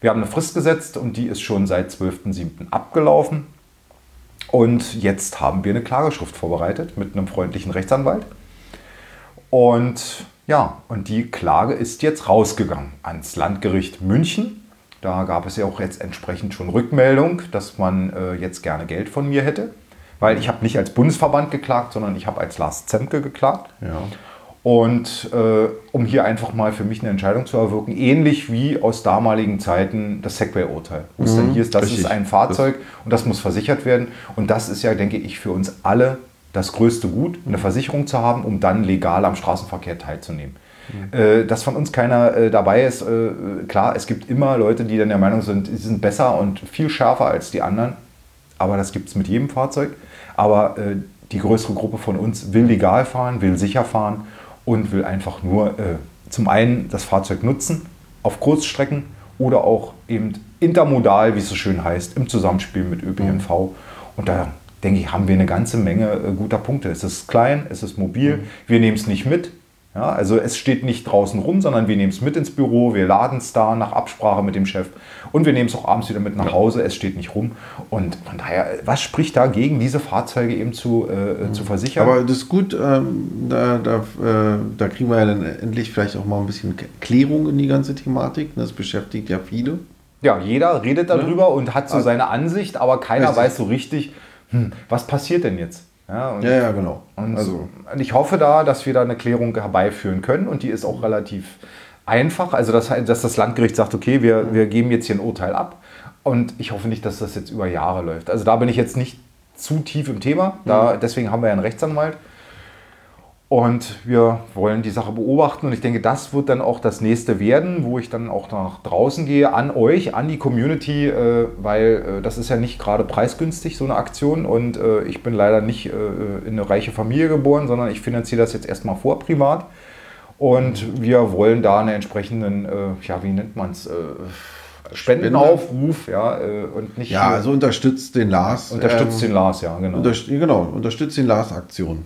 wir haben eine Frist gesetzt und die ist schon seit 12.07. abgelaufen. Und jetzt haben wir eine Klageschrift vorbereitet mit einem freundlichen Rechtsanwalt. Und Ja, und die Klage ist jetzt rausgegangen ans Landgericht München. Da gab es ja auch jetzt entsprechend schon Rückmeldung, dass man äh, jetzt gerne Geld von mir hätte. Weil ich habe nicht als Bundesverband geklagt, sondern ich habe als Lars Zemke geklagt. Ja. Und äh, um hier einfach mal für mich eine Entscheidung zu erwirken, ähnlich wie aus damaligen Zeiten das Segway-Urteil. Dann hier ist, das richtig. ist ein Fahrzeug und das muss versichert werden. Und das ist ja, denke ich, für uns alle das größte Gut, eine Versicherung zu haben, um dann legal am Straßenverkehr teilzunehmen. Äh, dass von uns keiner äh, dabei ist, äh, klar, es gibt immer Leute, die dann der Meinung sind, sie sind besser und viel schärfer als die anderen. Aber das gibt es mit jedem Fahrzeug. Aber äh, die größere Gruppe von uns will legal fahren, will sicher fahren und will einfach nur äh, zum einen das Fahrzeug nutzen auf Kurzstrecken oder auch eben intermodal, wie es so schön heißt, im Zusammenspiel mit ÖPNV. Und da denke ich, haben wir eine ganze Menge äh, guter Punkte. Es ist klein, es ist mobil, wir nehmen es nicht mit. Ja, also es steht nicht draußen rum, sondern wir nehmen es mit ins Büro, wir laden es da nach Absprache mit dem Chef und wir nehmen es auch abends wieder mit nach Hause, es steht nicht rum. Und von daher, was spricht dagegen, diese Fahrzeuge eben zu, äh, zu versichern? Aber das ist gut, ähm, da, da, äh, da kriegen wir ja dann endlich vielleicht auch mal ein bisschen Klärung in die ganze Thematik. Das beschäftigt ja viele. Ja, jeder redet darüber und hat so seine Ansicht, aber keiner Richtig. weiß so richtig, hm, was passiert denn jetzt? Ja, und, Ja, ja, genau. und also, ich hoffe da, dass wir da eine Klärung herbeiführen können und die ist auch relativ einfach. Also, dass, dass das Landgericht sagt, okay, wir, wir geben jetzt hier ein Urteil ab und ich hoffe nicht, dass das jetzt über Jahre läuft. Also, da bin ich jetzt nicht zu tief im Thema, da, deswegen haben wir ja einen Rechtsanwalt. Und wir wollen die Sache beobachten und ich denke, das wird dann auch das nächste werden, wo ich dann auch nach draußen gehe, an euch, an die Community, äh, weil äh, das ist ja nicht gerade preisgünstig, so eine Aktion. Und äh, ich bin leider nicht in eine reiche Familie geboren, sondern ich finanziere das jetzt erstmal vor privat. Und wir wollen da einen entsprechenden, ja, wie nennt man es, Spendenaufruf, ja, und nicht ja, also unterstützt den Lars. unterstützt ähm, den Lars, ja, genau. Unterst genau, unterstützt den Lars-Aktion.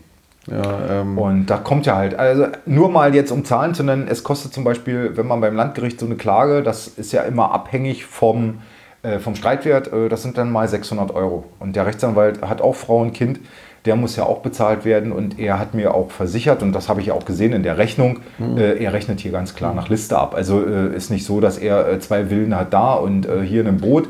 Ja, ähm, Und da kommt ja halt, also nur mal jetzt um Zahlen zu nennen, es kostet zum Beispiel, wenn man beim Landgericht so eine Klage, das ist ja immer abhängig vom, äh, vom Streitwert, äh, das sind dann mal 600 Euro. Und der Rechtsanwalt hat auch Frau und Kind, der muss ja auch bezahlt werden und er hat mir auch versichert, und das habe ich ja auch gesehen in der Rechnung, äh, er rechnet hier ganz klar nach Liste ab. Also äh, ist nicht so, dass er äh, zwei Villen hat da und äh, hier in einem Boot,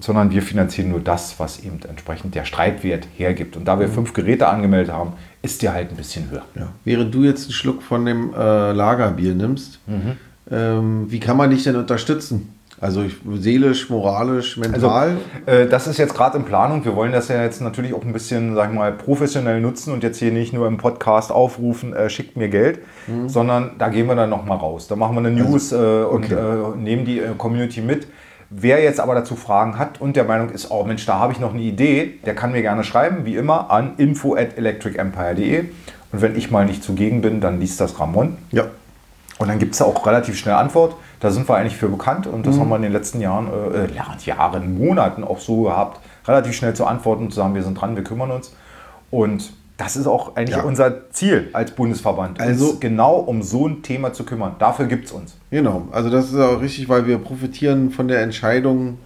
sondern wir finanzieren nur das, was eben entsprechend der Streitwert hergibt. Und da wir fünf Geräte angemeldet haben, ist der halt ein bisschen höher. ja. Während du jetzt einen Schluck von dem äh, Lagerbier nimmst, Mhm. ähm, wie kann man dich denn unterstützen? Also ich, seelisch, moralisch, mental? Äh, das ist jetzt gerade in Planung. Wir wollen das ja jetzt natürlich auch ein bisschen, sag ich mal, professionell nutzen und jetzt hier nicht nur im Podcast aufrufen, äh, schickt mir Geld, sondern da gehen wir dann nochmal raus. Da machen wir eine News äh, und okay. äh, nehmen die äh, Community mit. Wer jetzt aber dazu Fragen hat und der Meinung ist, oh Mensch, da habe ich noch eine Idee, der kann mir gerne schreiben, wie immer, an info at electricempire.de. Und wenn ich mal nicht zugegen bin, dann liest das Ramon. ja. Und dann gibt es ja auch relativ schnell Antwort. Da sind wir eigentlich für bekannt und das haben wir in den letzten Jahren, äh, äh, Jahren, Jahren, Monaten auch so gehabt, relativ schnell zu antworten und zu sagen, wir sind dran, wir kümmern uns. Und das ist auch eigentlich Ja. unser Ziel als Bundesverband, Also- uns genau um so ein Thema zu kümmern. Dafür gibt es uns. Genau, also das ist auch richtig, weil wir profitieren von der Entscheidung.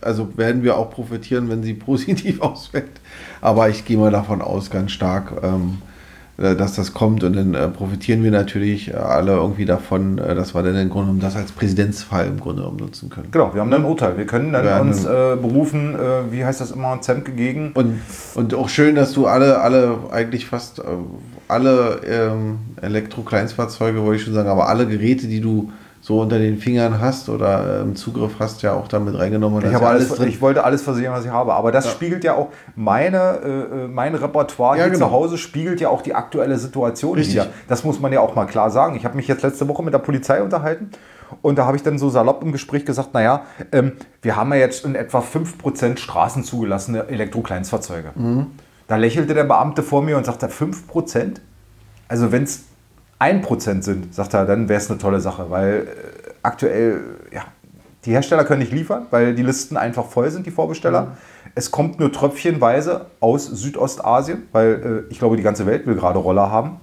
Also werden wir auch profitieren, wenn sie positiv ausfällt. Aber ich gehe mal davon aus, ganz stark, ähm, äh, dass das kommt. Und dann äh, profitieren wir natürlich äh, alle irgendwie davon, äh, dass wir dann im Grunde genommen das als Präzedenzfall im Grunde genommen nutzen können. Genau, wir haben dann ein Urteil. Wir können dann Ja, uns äh, berufen, äh, wie heißt das immer, Zemke gegen. Und, und auch schön, dass du alle, alle, eigentlich fast äh, alle ähm, Elektro-Kleinstfahrzeuge, wollte ich schon sagen, aber alle Geräte, die du so unter den Fingern hast oder im Zugriff hast, ja auch damit reingenommen. Ich, habe alles, ich wollte alles versichern, was ich habe. Aber das Ja. spiegelt ja auch meine, äh, äh, mein Repertoire Ja, hier genau. zu Hause spiegelt ja auch die aktuelle Situation Richtig. wieder. Das muss man ja auch mal klar sagen. Ich habe mich jetzt letzte Woche mit der Polizei unterhalten und da habe ich dann so salopp im Gespräch gesagt, naja, ähm, wir haben ja jetzt in etwa 5% Straßen zugelassene Elektrokleinstfahrzeuge. Mhm. Da lächelte der Beamte vor mir und sagte, 5%? Also wenn es 1% sind, sagt er, dann wäre es eine tolle Sache, weil äh, aktuell, ja, die Hersteller können nicht liefern, weil die Listen einfach voll sind, die Vorbesteller. Es kommt nur tröpfchenweise aus Südostasien, weil äh, ich glaube, die ganze Welt will gerade Roller haben.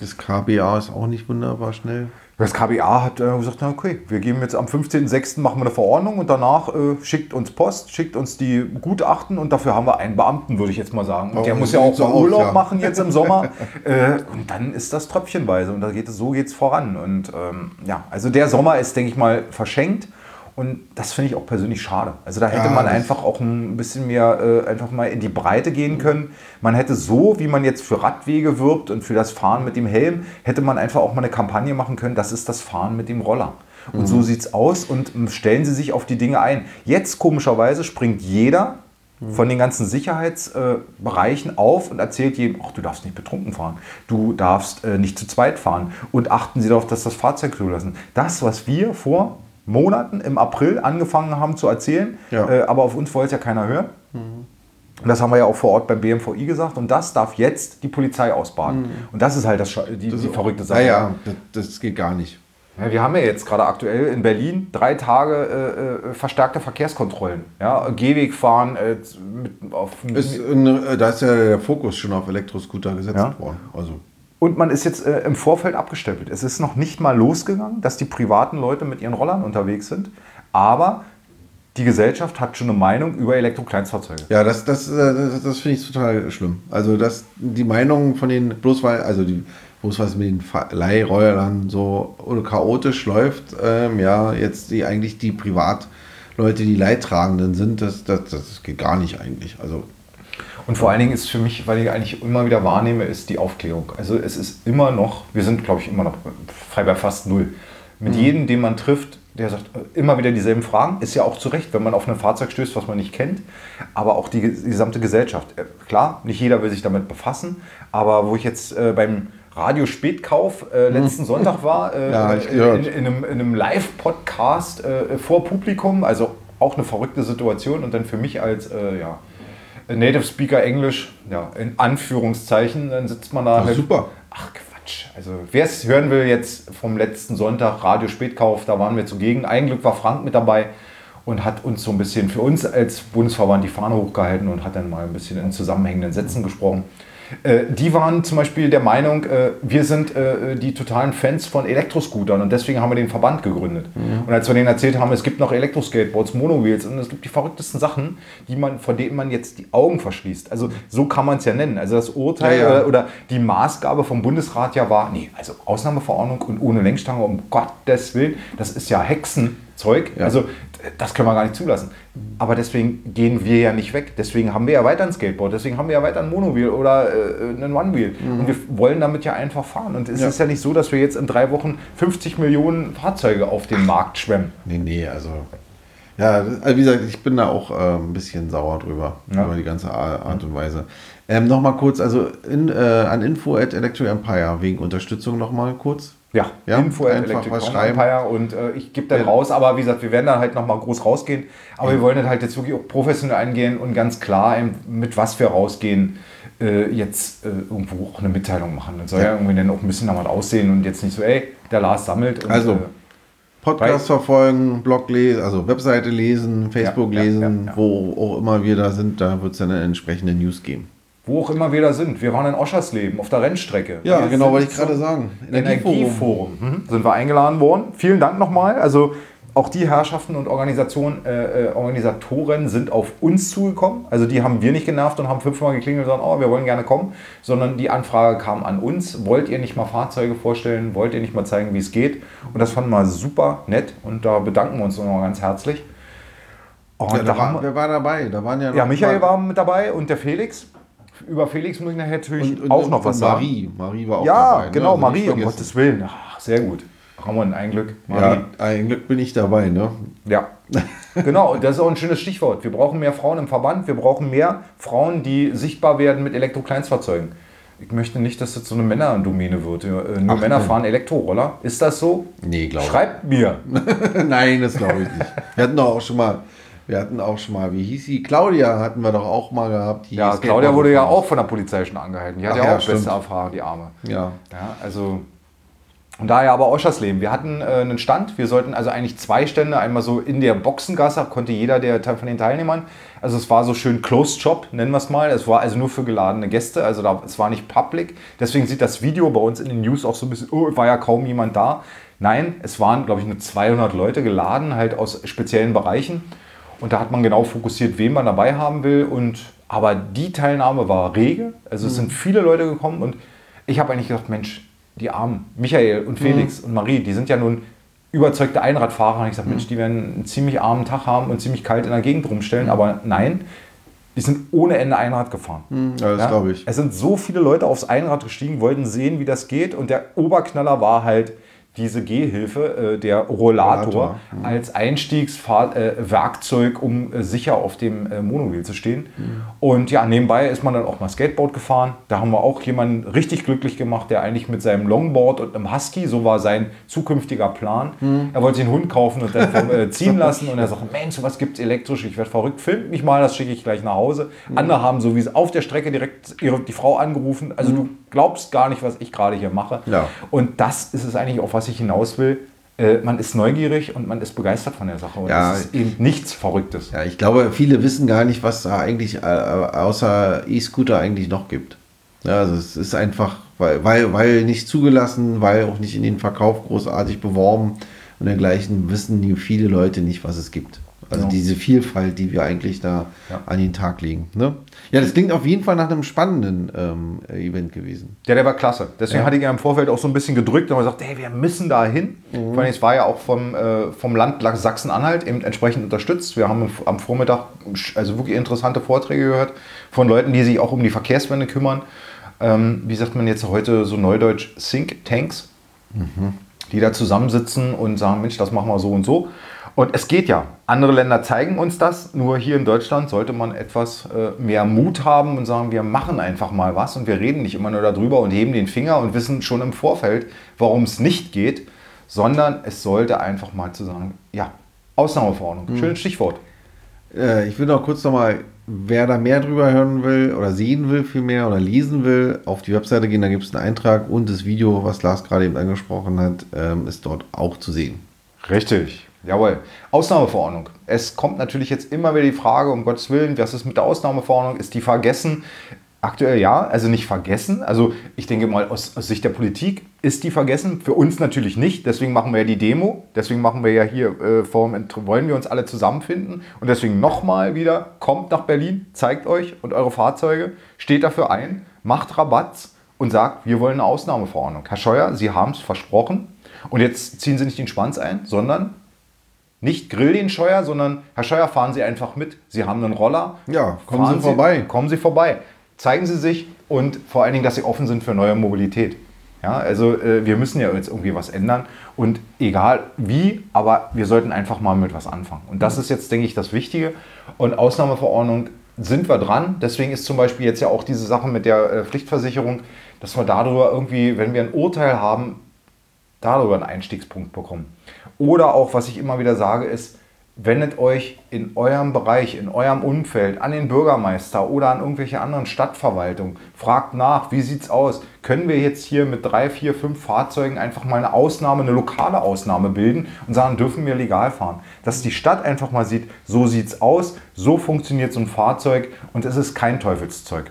Das KBA ist auch nicht wunderbar schnell. Das KBA hat äh, gesagt, na okay, wir geben jetzt am 15.06. machen wir eine Verordnung und danach äh, schickt uns Post, schickt uns die Gutachten und dafür haben wir einen Beamten, würde ich jetzt mal sagen. Und Oh, der muss sieht ja auch so mal Urlaub ja. machen jetzt im Sommer. äh, und dann ist das tröpfchenweise und da geht es, so geht es voran. Und ähm, ja, also der Sommer ist, denke ich mal, verschenkt. Und das finde ich auch persönlich schade. Also da hätte Ja, man einfach auch ein bisschen mehr äh, einfach mal in die Breite gehen können. Man hätte so, wie man jetzt für Radwege wirbt und für das Fahren mit dem Helm, hätte man einfach auch mal eine Kampagne machen können, das ist das Fahren mit dem Roller. Und Mhm. so sieht es aus und ähm, stellen Sie sich auf die Dinge ein. Jetzt komischerweise springt jeder Mhm. von den ganzen Sicherheitsbereichen auf und erzählt jedem, ach, du darfst nicht betrunken fahren, du darfst äh, nicht zu zweit fahren und achten Sie darauf, dass das Fahrzeug zulassen. Das, was wir vor Monaten im April angefangen haben zu erzählen, Ja. äh, aber auf uns wollte es ja keiner hören. Und das haben wir ja auch vor Ort beim BMVI gesagt. Und das darf jetzt die Polizei ausbaden. Und das ist halt das, die, die verrückte Sache. Naja, das, das geht gar nicht. Ja, wir haben ja jetzt gerade aktuell in Berlin drei Tage äh, äh, verstärkte Verkehrskontrollen. Ja, Gehweg fahren, äh, mit, auf, Ist, äh, da ist ja der Fokus schon auf Elektroscooter gesetzt Ja. worden. Also, und man ist jetzt äh, im Vorfeld abgestempelt. Es ist noch nicht mal losgegangen, dass die privaten Leute mit ihren Rollern unterwegs sind. Aber die Gesellschaft hat schon eine Meinung über Elektrokleinstfahrzeuge. ja, das, das, äh, das, das finde ich total schlimm. Also, dass die Meinung von den, bloß weil, also die, bloß was mit den Leihrollern so chaotisch läuft, ähm, ja, jetzt die eigentlich die Privatleute, die Leidtragenden sind, das, das, das geht gar nicht eigentlich. Also, Und vor allen Dingen ist für mich, weil ich eigentlich immer wieder wahrnehme, ist die Aufklärung. Also es ist immer noch, wir sind glaube ich immer noch frei bei fast null. Mit jedem, den man trifft, der sagt äh, immer wieder dieselben Fragen, ist ja auch zu Recht, wenn man auf ein Fahrzeug stößt, was man nicht kennt, aber auch die, die gesamte Gesellschaft. Äh, Klar, nicht jeder will sich damit befassen, aber wo ich jetzt äh, beim Radio Spätkauf äh, letzten Sonntag war, äh, Ja, in, in, in einem, in einem Live-Podcast äh, vor Publikum, also auch eine verrückte Situation und dann für mich als ja, Native Speaker Englisch, ja, in Anführungszeichen, dann sitzt man da. Ja, super. Ach Quatsch. Also wer es hören will, jetzt vom letzten Sonntag, Radio Spätkauf, da waren wir zugegen. Ein Glück war Frank mit dabei und hat uns so ein bisschen für uns als Bundesverband die Fahne hochgehalten und hat dann mal ein bisschen in zusammenhängenden Sätzen gesprochen. Äh, die waren zum Beispiel der Meinung, äh, wir sind äh, die totalen Fans von Elektroscootern und deswegen haben wir den Verband gegründet. Und als wir denen erzählt haben, es gibt noch Elektroskateboards, Monowheels und es gibt die verrücktesten Sachen, die man, vor denen man jetzt die Augen verschließt. Also so kann man es ja nennen. Also das Urteil Ja, ja. Oder, oder die Maßgabe vom Bundesrat ja war, nee, also Ausnahmeverordnung und ohne Lenkstange, um Gottes Willen, das ist ja Hexenzeug. Ja. Also das können wir gar nicht zulassen. Aber deswegen gehen wir ja nicht weg. Deswegen haben wir ja weiter ein Skateboard, deswegen haben wir ja weiter ein Monowheel oder äh, einen One-Wheel. Und wir wollen damit ja einfach fahren. Und es Ja. ist ja nicht so, dass wir jetzt in drei Wochen 50 Millionen Fahrzeuge auf den Markt schwemmen. nee, nee, also. Ja, also wie gesagt, ich bin da auch äh, ein bisschen sauer drüber, Ja. über die ganze Ar- Art und Weise. Ähm, nochmal kurz, also in, äh, an info at Electro Empire, wegen Unterstützung nochmal kurz. Ja, Ja, Info einfach Electric was schreiben. Empire und äh, ich gebe dann Ja. raus, aber wie gesagt, wir werden dann halt nochmal groß rausgehen. Aber wir wollen dann halt jetzt wirklich auch professionell eingehen und ganz klar, eben, mit was wir rausgehen, äh, jetzt äh, irgendwo auch eine Mitteilung machen. Das soll ja. Ja. irgendwie dann auch ein bisschen damit aussehen und jetzt nicht so, ey, der Lars sammelt. Und, Also, äh, Podcast verfolgen, Blog lesen, also Webseite lesen, Facebook Ja, ja, lesen, ja, ja. wo auch immer wir da sind, da wird es dann eine entsprechende News geben. Wo auch immer wir da sind. Wir waren in Oschersleben auf der Rennstrecke. Ja, wir genau, wollte ich gerade sagen. Energieforum. Mhm. Sind wir eingeladen worden. Vielen Dank nochmal. Also auch die Herrschaften und Organisationen, äh, äh, Organisatoren sind auf uns zugekommen. Also die haben wir nicht genervt und haben fünfmal geklingelt und gesagt, oh, wir wollen gerne kommen, sondern die Anfrage kam an uns. Wollt ihr nicht mal Fahrzeuge vorstellen? Wollt ihr nicht mal zeigen, wie es geht? Und das fanden wir super nett und da bedanken wir uns nochmal ganz herzlich. Und Ja, da war, wer war dabei? Da waren ja, noch ja, Michael war mit dabei und der Felix. Über Felix muss ich nachher natürlich und, und, auch noch und was sagen. Marie. Marie war auch Ja, dabei. ne? genau, Also nicht Marie, um. Gottes Willen. Ach, sehr gut. Ramon, ein Glück. Marie. Ja, ein Glück bin ich dabei, ne? Ja. genau, und das ist auch ein schönes Stichwort. Wir brauchen mehr Frauen im Verband, wir brauchen mehr Frauen, die sichtbar werden mit Elektrokleinstfahrzeugen. Ich möchte nicht, dass das so eine Männerdomäne wird. Äh, Nur Ach, Männer nee. fahren Elektroroller. Ist das so? Nee, glaube ich. Schreibt mir. Nein, das glaube ich nicht. Wir hatten doch auch schon mal, wir hatten auch schon mal, wie hieß sie? Claudia hatten wir doch auch mal gehabt. die Ja, Claudia wurde ja auch von der Polizei schon angehalten. Die hat ja, ja, auch stimmt. beste Erfahrung, die Arme. Ja. Ja, also Und daher aber Oschersleben. Wir hatten äh, einen Stand, wir sollten also eigentlich zwei Stände, einmal so in der Boxengasse, konnte jeder der von den Teilnehmern, also es war so schön Closed Shop, nennen wir es mal, es war also nur für geladene Gäste, also da, es war nicht public, deswegen sieht das Video bei uns in den News auch so ein bisschen, oh, war ja kaum jemand da. Nein, es waren, glaube ich, nur 200 Leute geladen, halt aus speziellen Bereichen und da hat man genau fokussiert, wen man dabei haben will und aber die Teilnahme war rege, also es sind viele Leute gekommen und ich habe eigentlich gedacht, Mensch, die Armen, Michael und Felix mhm. und Marie, die sind ja nun überzeugte Einradfahrer. Und ich sage, mhm. Mensch, die werden einen ziemlich armen Tag haben und ziemlich kalt in der Gegend rumstellen. Mhm. Aber nein, die sind ohne Ende Einrad gefahren. Mhm, ja, das ja? glaube ich. Es sind so viele Leute aufs Einrad gestiegen, wollten sehen, wie das geht. Und der Oberknaller war halt, diese Gehhilfe, äh, der Rollator, Rollator. Mhm. als Einstiegswerkzeug, äh, um äh, sicher auf dem äh, Monomobil zu stehen. Mhm. Und ja, nebenbei ist man dann auch mal Skateboard gefahren. Da haben wir auch jemanden richtig glücklich gemacht, der eigentlich mit seinem Longboard und einem Husky, so war sein zukünftiger Plan. Mhm. Er wollte sich einen Hund kaufen und dann vom, äh, ziehen lassen. Und er sagte, Mensch, was gibt es elektrisch? Ich werde verrückt, filmt mich mal, das schicke ich gleich nach Hause. Mhm. Andere haben so wie es auf der Strecke direkt ihre, die Frau angerufen. Also mhm. du glaubst gar nicht, was ich gerade hier mache. Ja. Und das ist es eigentlich, auf was ich hinaus will. Äh, man ist neugierig und man ist begeistert von der Sache. Und ja, das ist eben nichts Verrücktes. Ja, ich glaube, viele wissen gar nicht, was da eigentlich äh, außer E-Scooter eigentlich noch gibt. Ja, also es ist einfach, weil, weil, weil nicht zugelassen, weil auch nicht in den Verkauf großartig beworben und dergleichen, wissen viele Leute nicht, was es gibt. Also genau. diese Vielfalt, die wir eigentlich da ja. an den Tag legen. Ne? Ja, das klingt auf jeden Fall nach einem spannenden ähm, Event gewesen. Ja, der war klasse. Deswegen ja. hatte ich ja im Vorfeld auch so ein bisschen gedrückt und gesagt, hey, wir müssen da hin. Mhm. es war ja auch vom, äh, vom Land Sachsen-Anhalt eben entsprechend unterstützt. Wir haben am Vormittag also wirklich interessante Vorträge gehört von Leuten, die sich auch um die Verkehrswende kümmern. Ähm, wie sagt man jetzt heute so neudeutsch, Think Tanks, mhm. die da zusammensitzen und sagen, Mensch, das machen wir so und so. Und es geht ja. Andere Länder zeigen uns das. Nur hier in Deutschland sollte man etwas äh, mehr Mut haben und sagen, wir machen einfach mal was und wir reden nicht immer nur darüber und heben den Finger und wissen schon im Vorfeld, warum es nicht geht, sondern es sollte einfach mal zu sagen, ja, Ausnahmeverordnung. Hm. Schönes Stichwort. Äh, ich will noch kurz nochmal, wer da mehr drüber hören will oder sehen will vielmehr oder lesen will, auf die Webseite gehen, da gibt es einen Eintrag und das Video, was Lars gerade eben angesprochen hat, ähm, ist dort auch zu sehen. Richtig. Jawohl. Ausnahmeverordnung. Es kommt natürlich jetzt immer wieder die Frage, um Gottes Willen, was ist mit der Ausnahmeverordnung? Ist die vergessen? Aktuell ja, also nicht vergessen. Also ich denke mal, aus, aus, Sicht der Politik ist die vergessen. Für uns natürlich nicht. Deswegen machen wir ja die Demo. Deswegen machen wir ja hier, äh, Forum, wollen wir uns alle zusammenfinden. Und deswegen nochmal wieder, kommt nach Berlin, zeigt euch und eure Fahrzeuge, steht dafür ein, macht Rabatz und sagt, wir wollen eine Ausnahmeverordnung. Herr Scheuer, Sie haben es versprochen. Und jetzt ziehen Sie nicht den Schwanz ein, sondern nicht grill den Scheuer, sondern Herr Scheuer, fahren Sie einfach mit. Sie haben einen Roller. Ja, kommen Sie vorbei. kommen Sie vorbei. Zeigen Sie sich und vor allen Dingen, dass Sie offen sind für neue Mobilität. Ja, also äh, wir müssen ja jetzt irgendwie was ändern und egal wie, aber wir sollten einfach mal mit was anfangen. Und das ist jetzt, denke ich, das Wichtige. Und Ausnahmeverordnung sind wir dran. Deswegen ist zum Beispiel jetzt ja auch diese Sache mit der äh, Pflichtversicherung, dass wir darüber irgendwie, wenn wir ein Urteil haben, darüber einen Einstiegspunkt bekommen. Oder auch, was ich immer wieder sage, ist, wendet euch in eurem Bereich, in eurem Umfeld an den Bürgermeister oder an irgendwelche anderen Stadtverwaltungen. Fragt nach, wie sieht es aus? Können wir jetzt hier mit drei, vier, fünf Fahrzeugen einfach mal eine Ausnahme, eine lokale Ausnahme bilden und sagen, dürfen wir legal fahren? Dass die Stadt einfach mal sieht, so sieht es aus, so funktioniert so ein Fahrzeug und es ist kein Teufelszeug.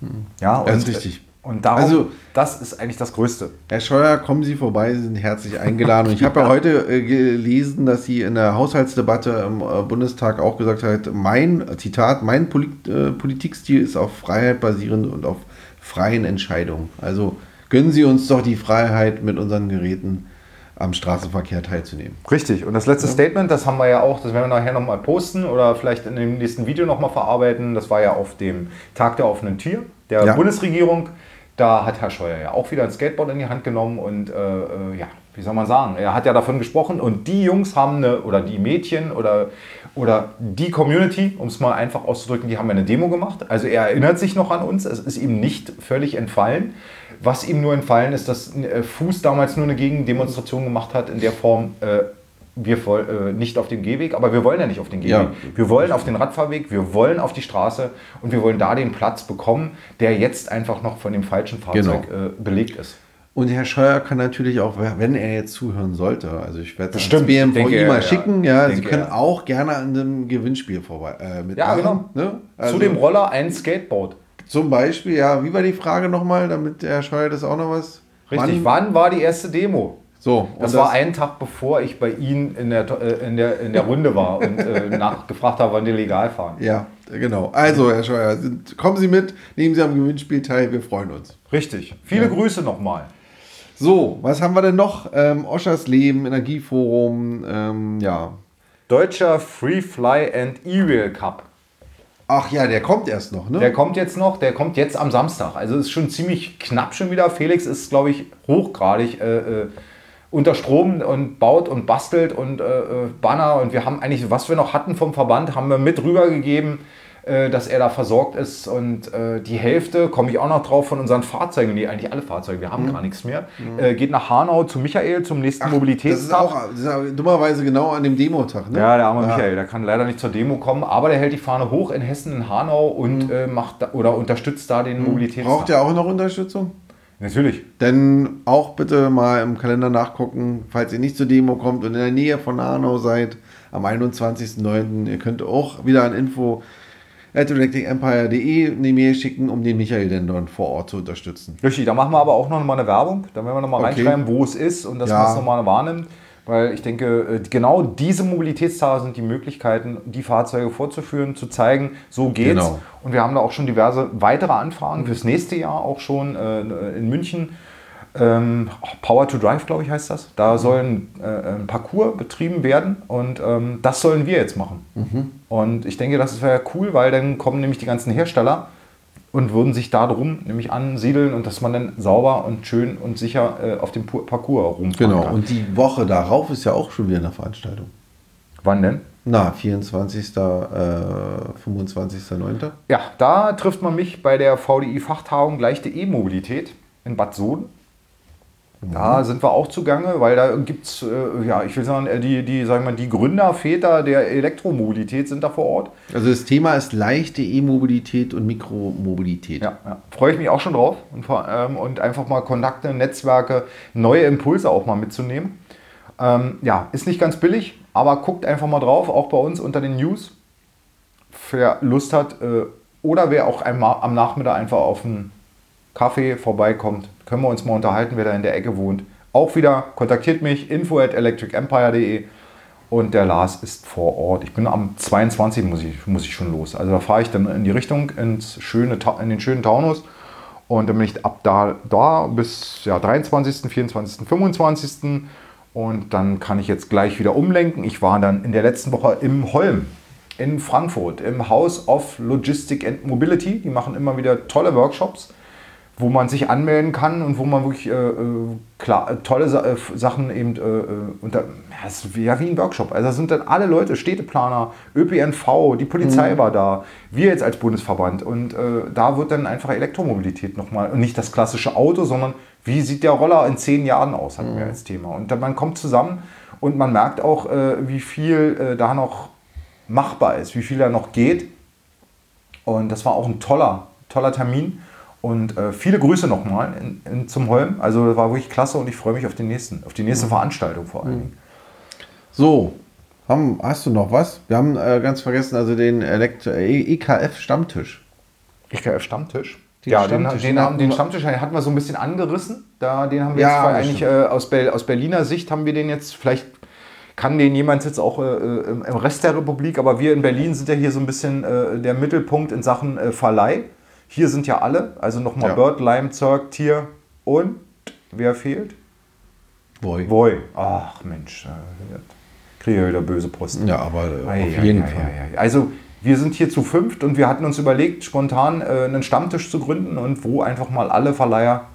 Hm. Ja, und, ist richtig. Und darum, also, das ist eigentlich das Größte. Herr Scheuer, kommen Sie vorbei, Sie sind herzlich eingeladen. Und ich habe ja heute äh, gelesen, dass Sie in der Haushaltsdebatte im äh, Bundestag auch gesagt hat, mein, Zitat, mein Polit äh, Politikstil ist auf Freiheit basierend und auf freien Entscheidungen. Also gönnen Sie uns doch die Freiheit, mit unseren Geräten am Straßenverkehr teilzunehmen. Richtig. Und das letzte ja. Statement, das haben wir ja auch, das werden wir nachher nochmal posten oder vielleicht in dem nächsten Video nochmal verarbeiten. Das war ja auf dem Tag der offenen Tür der ja. Bundesregierung. Da hat Herr Scheuer ja auch wieder ein Skateboard in die Hand genommen und äh, äh, ja, wie soll man sagen, er hat ja davon gesprochen und die Jungs haben eine, oder die Mädchen oder, oder die Community, um es mal einfach auszudrücken, die haben eine Demo gemacht. Also er erinnert sich noch an uns, es ist ihm nicht völlig entfallen. Was ihm nur entfallen ist, dass äh, Fuß damals nur eine Gegendemonstration gemacht hat in der Form, äh, wir äh, nicht auf dem Gehweg, aber wir wollen ja nicht auf den Gehweg. Ja. Wir wollen auf den Radfahrweg, wir wollen auf die Straße und wir wollen da den Platz bekommen, der jetzt einfach noch von dem falschen Fahrzeug genau. äh, belegt ist. Und Herr Scheuer kann natürlich auch, wenn er jetzt zuhören sollte, also ich werde das BMVI mal schicken, ja, Sie können er. auch gerne an einem Gewinnspiel vorbei äh, mitmachen. Ja, genau. Ne? Also, Zu dem Roller ein Skateboard. Zum Beispiel, ja, wie war die Frage nochmal, damit Herr Scheuer das auch noch was? Richtig. Wann, war die erste Demo? So, Das und war ein Tag bevor ich bei Ihnen in der, äh, in der, in der Runde war und äh, nachgefragt habe, wann die legal fahren. Ja, genau. Also, Herr Scheuer, sind, kommen Sie mit, nehmen Sie am Gewinnspiel teil, wir freuen uns. Richtig. Viele Grüße nochmal. So, was haben wir denn noch? Ähm, Oschers Leben, Energieforum, ähm, ja. Deutscher Free Fly and E-Rail Cup. Ach ja, der kommt erst noch, ne? Der kommt jetzt noch, der kommt jetzt am Samstag. Also ist schon ziemlich knapp schon wieder. Felix ist, glaube ich, hochgradig äh, äh, unter Strom und baut und bastelt und äh, äh, Banner. Und wir haben eigentlich, was wir noch hatten vom Verband, haben wir mit rübergegeben, äh, dass er da versorgt ist. Und äh, die Hälfte, komme ich auch noch drauf, von unseren Fahrzeugen, nee, eigentlich alle Fahrzeuge, wir haben gar nichts mehr, äh, geht nach Hanau zu Michael zum nächsten Mhm. Das ist Mobilitätstag. auch das ist auch dummerweise genau an dem Demotag, ne? Ja, der arme Michael, der kann leider nicht zur Demo kommen, aber der hält die Fahne hoch in Hessen, in Hanau und äh, macht da, oder unterstützt da den Mobilitätstag. Braucht ihr auch noch Unterstützung? Natürlich. Denn auch bitte mal im Kalender nachgucken, falls ihr nicht zur Demo kommt und in der Nähe von Hanau seid, am 21.09. Ihr könnt auch wieder an info at electricempire.de eine Mail schicken, um den Michael denn dann vor Ort zu unterstützen. Richtig, da machen wir aber auch noch mal eine Werbung. Da werden wir noch mal Okay. reinschreiben, wo es ist und dass Ja. man es noch mal wahrnimmt. Weil ich denke, äh, genau diese Mobilitätstage sind die Möglichkeiten, die Fahrzeuge vorzuführen, zu zeigen, so geht's. Genau. Und wir haben da auch schon diverse weitere Anfragen fürs nächste Jahr auch schon äh, in München. Ähm, Power to Drive, glaube ich, heißt das. Da soll ein, äh, ein Parcours betrieben werden und ähm, das sollen wir jetzt machen. Und ich denke, das wäre cool, weil dann kommen nämlich die ganzen Hersteller und würden sich da drum nämlich ansiedeln und dass man dann sauber und schön und sicher äh, auf dem Parcours rumfahren Genau. kann. Und die Woche darauf ist ja auch schon wieder eine Veranstaltung. Wann denn? Na, 24. Äh, 25.09. Ja, da trifft man mich bei der VDI-Fachtagung Leichte E-Mobilität in Bad Soden. Da sind wir auch zugange, weil da gibt es, äh, ja, ich will sagen, äh, die, die, sagen wir, die Gründerväter der Elektromobilität sind da vor Ort. Also das Thema ist leichte E-Mobilität und Mikromobilität. Ja, ja. freue ich mich auch schon drauf und, ähm, und einfach mal Kontakte, Netzwerke, neue Impulse auch mal mitzunehmen. Ähm, ja, ist nicht ganz billig, aber guckt einfach mal drauf, auch bei uns unter den News. Wer Lust hat äh, oder wer auch einmal am Nachmittag einfach auf einen Kaffee vorbeikommt, können wir uns mal unterhalten, wer da in der Ecke wohnt. Auch wieder kontaktiert mich, info at electricempire.de und der Lars ist vor Ort. Ich bin am 22. muss ich, muss ich schon los. Also da fahre ich dann in die Richtung ins schöne, in den schönen Taunus und dann bin ich ab da, da bis ja, 23., 24., 25. Und dann kann ich jetzt gleich wieder umlenken. Ich war dann in der letzten Woche im Holm in Frankfurt im House of Logistic and Mobility. Die machen immer wieder tolle Workshops, wo man sich anmelden kann und wo man wirklich äh, äh, klar, äh, tolle Sa äh, Sachen eben äh, unter. Ja, es ist wie, ja, wie ein Workshop. Also da sind dann alle Leute, Städteplaner, ÖPNV, die Polizei war da, wir jetzt als Bundesverband. Und äh, da wird dann einfach Elektromobilität nochmal, und nicht das klassische Auto, sondern wie sieht der Roller in zehn Jahren aus, hatten wir als Thema. Und dann, man kommt zusammen und man merkt auch, äh, wie viel äh, da noch machbar ist, wie viel da noch geht. Und das war auch ein toller, toller Termin. Und äh, viele Grüße nochmal zum Holm. Also das war wirklich klasse und ich freue mich auf den nächsten, auf die nächste Veranstaltung vor allen Dingen. So, haben, hast du noch was? Wir haben äh, ganz vergessen, also den Elektro E- EKF Stammtisch. IKF Stammtisch. Den ja, Stammtisch, den, den, haben, den Stammtisch hatten wir so ein bisschen angerissen. Da, den haben wir Ja, jetzt eigentlich äh, aus, Bel aus Berliner Sicht haben wir den jetzt, vielleicht kann den jemand jetzt auch äh, äh, im im Rest der Republik, aber wir in Berlin sind ja hier so ein bisschen äh, der Mittelpunkt in Sachen äh, Verleih. Hier sind ja alle, also nochmal Ja. Bird, Lime, Zerg, Tier und wer fehlt? Boy. Voi. Ach Mensch, äh, kriege ich wieder böse Posten. Ja, aber äh, auf ei, jeden ei, Fall. ei. Also wir sind hier zu fünft und wir hatten uns überlegt, spontan äh, einen Stammtisch zu gründen und wo einfach mal alle Verleiher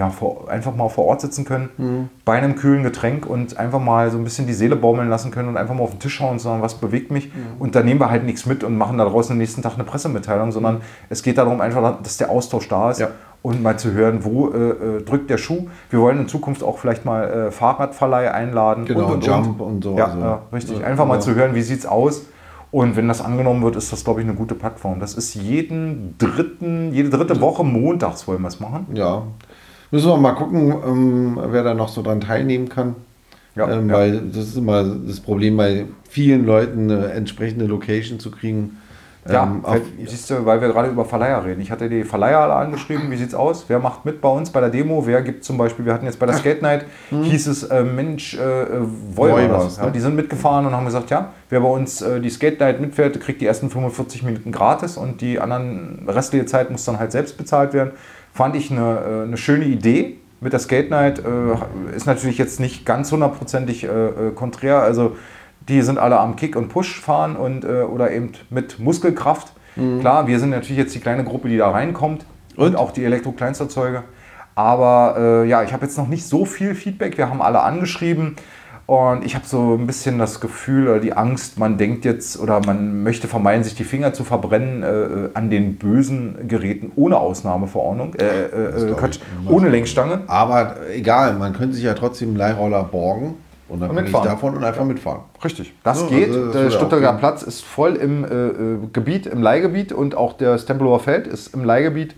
ja, vor, einfach mal vor Ort sitzen können, Mhm. bei einem kühlen Getränk und einfach mal so ein bisschen die Seele baumeln lassen können und einfach mal auf den Tisch schauen und sagen, was bewegt mich. Mhm. Und dann nehmen wir halt nichts mit und machen da draußen am nächsten Tag eine Pressemitteilung, sondern es geht darum einfach, dass der Austausch da ist. Ja. und mal zu hören, wo äh, äh, drückt der Schuh. Wir wollen in Zukunft auch vielleicht mal äh, Fahrradverleih einladen. Genau, und, und, Jump und. und so. Ja, also, ja richtig. Einfach mal zu hören, wie sieht es aus. Und wenn das angenommen wird, ist das, glaube ich, eine gute Plattform. Das ist jeden dritten, jede dritte Woche montags wollen wir es machen. Ja. Müssen wir mal gucken, ähm, wer da noch so dran teilnehmen kann. Ja, ähm, ja. Weil das ist immer das Problem bei vielen Leuten, eine entsprechende Location zu kriegen. Ja, ähm, weil, siehst du, weil wir gerade über Verleiher reden. Ich hatte die Verleiher alle angeschrieben, wie sieht's aus? Wer macht mit bei uns bei der Demo? Wer gibt zum Beispiel, wir hatten jetzt bei der Skate Night, hm. hieß es, äh, Mensch, äh, Voivers, ja, ne? die sind mitgefahren und haben gesagt, ja, wer bei uns äh, die Skate Night mitfährt, kriegt die ersten 45 Minuten gratis und die anderen restliche Zeit muss dann halt selbst bezahlt werden. Fand ich eine, äh, eine schöne Idee mit der Skate Night. Äh, ist natürlich jetzt nicht ganz hundertprozentig äh, konträr, also die sind alle am Kick und Push fahren und, oder eben mit Muskelkraft. Mhm. Klar, wir sind natürlich jetzt die kleine Gruppe, die da reinkommt und, und auch die Elektro-Kleinsterzeuger. Aber äh, ja, ich habe jetzt noch nicht so viel Feedback. Wir haben alle angeschrieben und ich habe so ein bisschen das Gefühl oder die Angst, man denkt jetzt oder man möchte vermeiden, sich die Finger zu verbrennen äh, an den bösen Geräten ohne Ausnahmeverordnung, äh, äh, äh Quatsch, ohne Lenkstange. Aber egal, man könnte sich ja trotzdem einen Leihroller borgen Unabhängig und davon und einfach mitfahren. Richtig, das ja, geht. Also das der Stuttgarter Platz ist voll im äh, äh, Gebiet, im Leihgebiet und auch das Tempelhofer Feld ist im Leihgebiet.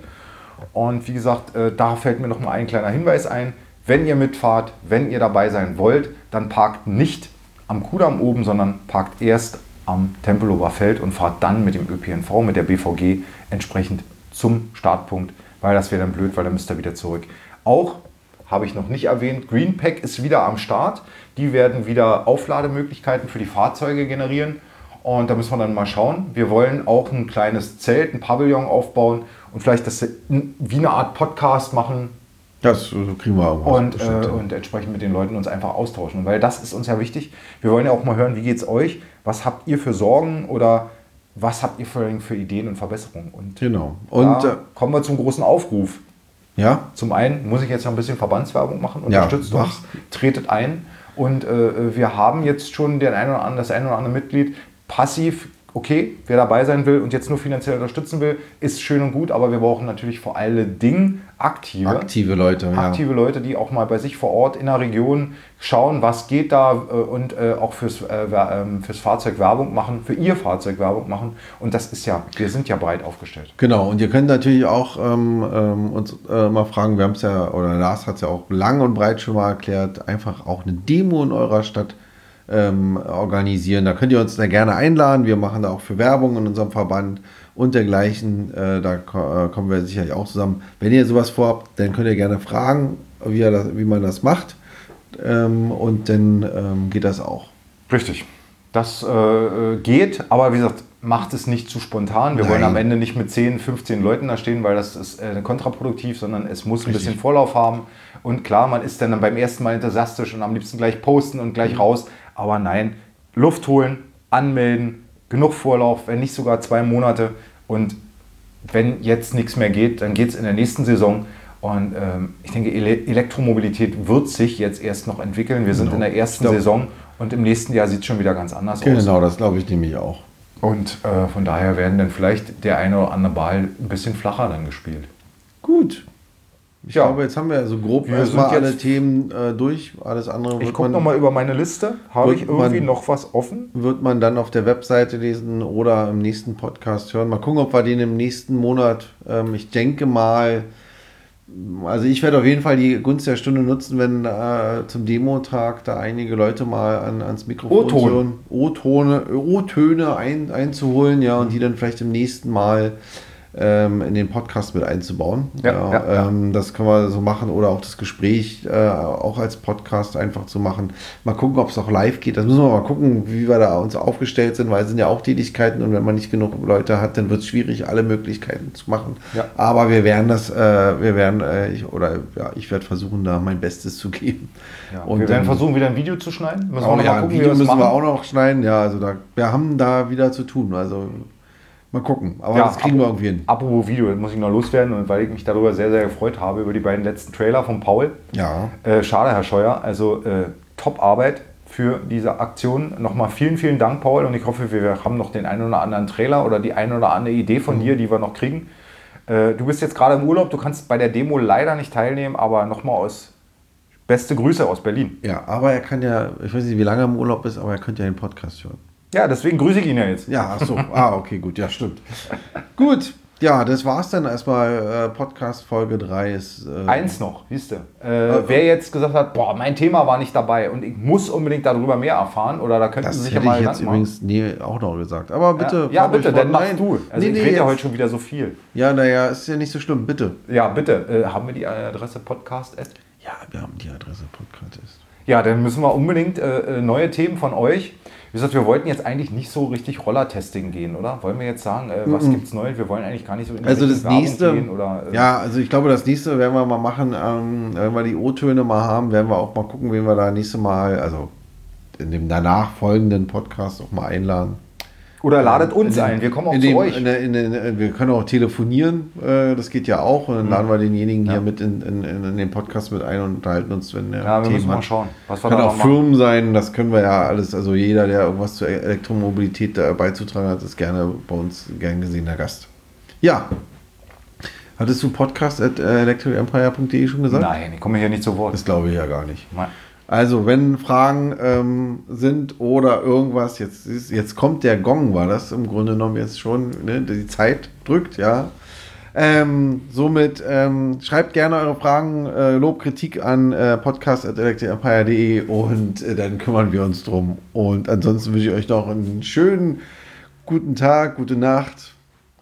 Und wie gesagt, äh, da fällt mir noch mal ein kleiner Hinweis ein. Wenn ihr mitfahrt, wenn ihr dabei sein wollt, dann parkt nicht am Kudamm oben, sondern parkt erst am Tempelhofer Feld und fahrt dann mit dem ÖPNV, mit der BVG entsprechend zum Startpunkt, weil das wäre dann blöd, weil dann müsst ihr wieder zurück. Auch habe ich noch nicht erwähnt. Greenpack ist wieder am Start. Die werden wieder Auflademöglichkeiten für die Fahrzeuge generieren. Und da müssen wir dann mal schauen. Wir wollen auch ein kleines Zelt, ein Pavillon aufbauen und vielleicht das wie eine Art Podcast machen. Das kriegen wir auch. Und, äh, und entsprechend mit den Leuten uns einfach austauschen. weil das ist uns ja wichtig. Wir wollen ja auch mal hören, wie geht es euch? Was habt ihr für Sorgen oder was habt ihr für, für Ideen und Verbesserungen? Und genau. Und äh, kommen wir zum großen Aufruf. Ja. Zum einen muss ich jetzt noch ein bisschen Verbandswerbung machen. Unterstützt ja, uns, tretet ein. Und äh, wir haben jetzt schon den ein oder anderen, das ein oder andere Mitglied passiv okay, wer dabei sein will und jetzt nur finanziell unterstützen will, ist schön und gut, aber wir brauchen natürlich vor allen Dingen aktive, aktive Leute, aktive ja. Leute, die auch mal bei sich vor Ort in der Region schauen, was geht da äh, und äh, auch fürs, äh, ähm, fürs Fahrzeug Werbung machen, für ihr Fahrzeug Werbung machen. Und das ist ja, wir sind ja breit aufgestellt. Genau, und ihr könnt natürlich auch ähm, ähm, uns äh, mal fragen, wir haben es ja, oder Lars hat es ja auch lang und breit schon mal erklärt, einfach auch eine Demo in eurer Stadt ähm, organisieren. Da könnt ihr uns da gerne einladen. Wir machen da auch für Werbung in unserem Verband und dergleichen. Äh, da äh, kommen wir sicherlich auch zusammen. Wenn ihr sowas vorhabt, dann könnt ihr gerne fragen, wie, das, wie man das macht. Ähm, und dann ähm, geht das auch. Richtig. Das äh, geht, aber wie gesagt, macht es nicht zu spontan. Wir Nein. wollen am Ende nicht mit 10, 15 Leuten da stehen, weil das ist äh, kontraproduktiv, sondern es muss Richtig. ein bisschen Vorlauf haben. Und klar, man ist dann beim ersten Mal enthusiastisch und am liebsten gleich posten und gleich mhm. raus. Aber nein, Luft holen, anmelden, genug Vorlauf, wenn nicht sogar zwei Monate. Und wenn jetzt nichts mehr geht, dann geht es in der nächsten Saison. Und ähm, ich denke, Ele Elektromobilität wird sich jetzt erst noch entwickeln. Wir sind genau. in der ersten glaub, Saison und im nächsten Jahr sieht es schon wieder ganz anders genau, aus. Genau, das glaube ich nämlich auch. Und äh, von daher werden dann vielleicht der eine oder andere Ball ein bisschen flacher dann gespielt. Gut, ich ja. glaube, jetzt haben wir so grob wir erstmal alle Themen äh, durch. Alles andere wird Ich gucke nochmal über meine Liste. Habe ich irgendwie man, noch was offen? Wird man dann auf der Webseite lesen oder im nächsten Podcast hören. Mal gucken, ob wir den im nächsten Monat, ähm, ich denke mal, also ich werde auf jeden Fall die Gunst der Stunde nutzen, wenn äh, zum Demotag da einige Leute mal an, ans Mikrofon O-Töne O-Töne ein, einzuholen, ja, und die dann vielleicht im nächsten Mal ähm, in den Podcast mit einzubauen. Ja, ja, ja ähm, das können wir so machen oder auch das Gespräch äh, auch als Podcast einfach zu machen. Mal gucken, ob es auch live geht. Das müssen wir mal gucken, wie wir da uns aufgestellt sind, weil es sind ja auch Tätigkeiten und wenn man nicht genug Leute hat, dann wird es schwierig, alle Möglichkeiten zu machen. Aber wir werden das, äh, wir werden, äh, ich, oder ja, ich werde versuchen, da mein Bestes zu geben. und wir werden versuchen, wieder ein Video zu schneiden. Müssen wir auch ja, gucken, Video müssen machen. wir auch noch schneiden. Ja, also da, wir haben da wieder zu tun. Also Mal gucken, aber ja, das kriegen wir irgendwie hin. Apropos Video, das muss ich noch loswerden und weil ich mich darüber sehr, sehr gefreut habe, über die beiden letzten Trailer von Paul. Ja. Äh, schade, Herr Scheuer, also äh, Top-Arbeit für diese Aktion. Nochmal vielen, vielen Dank, Paul, und ich hoffe, wir haben noch den einen oder anderen Trailer oder die eine oder andere Idee von mhm. dir, die wir noch kriegen. Äh, du bist jetzt gerade im Urlaub, du kannst bei der Demo leider nicht teilnehmen, aber nochmal aus beste Grüße aus Berlin. Ja, aber er kann ja, ich weiß nicht, wie lange er im Urlaub ist, aber er könnte ja den Podcast hören. Ja, deswegen grüße ich ihn ja jetzt. Ja, ach so. ah, okay, gut. Ja, stimmt. gut, Ja, das war's dann erstmal. Äh, Podcast Folge 3 ist. Äh, Eins noch, siehst du. Äh, äh, wer jetzt gesagt hat, boah, mein Thema war nicht dabei und ich muss unbedingt darüber mehr erfahren oder da könnten Sie sich ja mal. Ich jetzt übrigens nie auch noch gesagt. Aber bitte. Ja, ja bitte, dann machst du. Also nee, ich nee, rede ja heute schon wieder so viel. Ja, naja, ist ja nicht so schlimm, bitte. Ja, bitte. Äh, haben wir die Adresse Podcast? Ja, wir haben die Adresse Podcast. Ja, dann müssen wir unbedingt äh, neue Themen von euch wie gesagt, wir wollten jetzt eigentlich nicht so richtig Roller-Testing gehen, oder? Wollen wir jetzt sagen, äh, was mm -mm. es Neues? Wir wollen eigentlich gar nicht so in die also das nächste, gehen. Oder, äh ja, also ich glaube, das nächste werden wir mal machen, ähm, wenn wir die O-Töne mal haben, werden wir auch mal gucken, wen wir da nächste Mal, also in dem danach folgenden Podcast auch mal einladen. Oder ladet uns den, ein, wir kommen auch zu dem, euch. In der, in der, wir können auch telefonieren, äh, das geht ja auch. Und dann laden wir denjenigen ja. hier mit in, in, den Podcast mit ein und unterhalten uns, wenn der ja, wir Themen müssen mal schauen. Was wir Kann auch Firmen sein, das können wir ja alles. Also jeder, der irgendwas zur Elektromobilität beizutragen hat, ist gerne bei uns gern gesehener Gast. Ja. Hattest du Podcast at äh, electricempire.de schon gesagt? Nein, ich komme hier nicht zu Wort. Das glaube ich ja gar nicht. Nein. Also, wenn Fragen ähm, sind oder irgendwas, jetzt, jetzt kommt der Gong, war das im Grunde genommen jetzt schon, ne, die Zeit drückt, ja. Ähm, somit ähm, schreibt gerne eure Fragen, äh, Lob, Kritik an äh, podcast.electricempire.de und äh, dann kümmern wir uns drum. Und ansonsten wünsche ich euch noch einen schönen guten Tag, gute Nacht.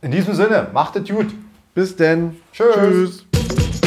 In diesem Sinne, macht es gut. Bis denn. Tschüss. Tschüss.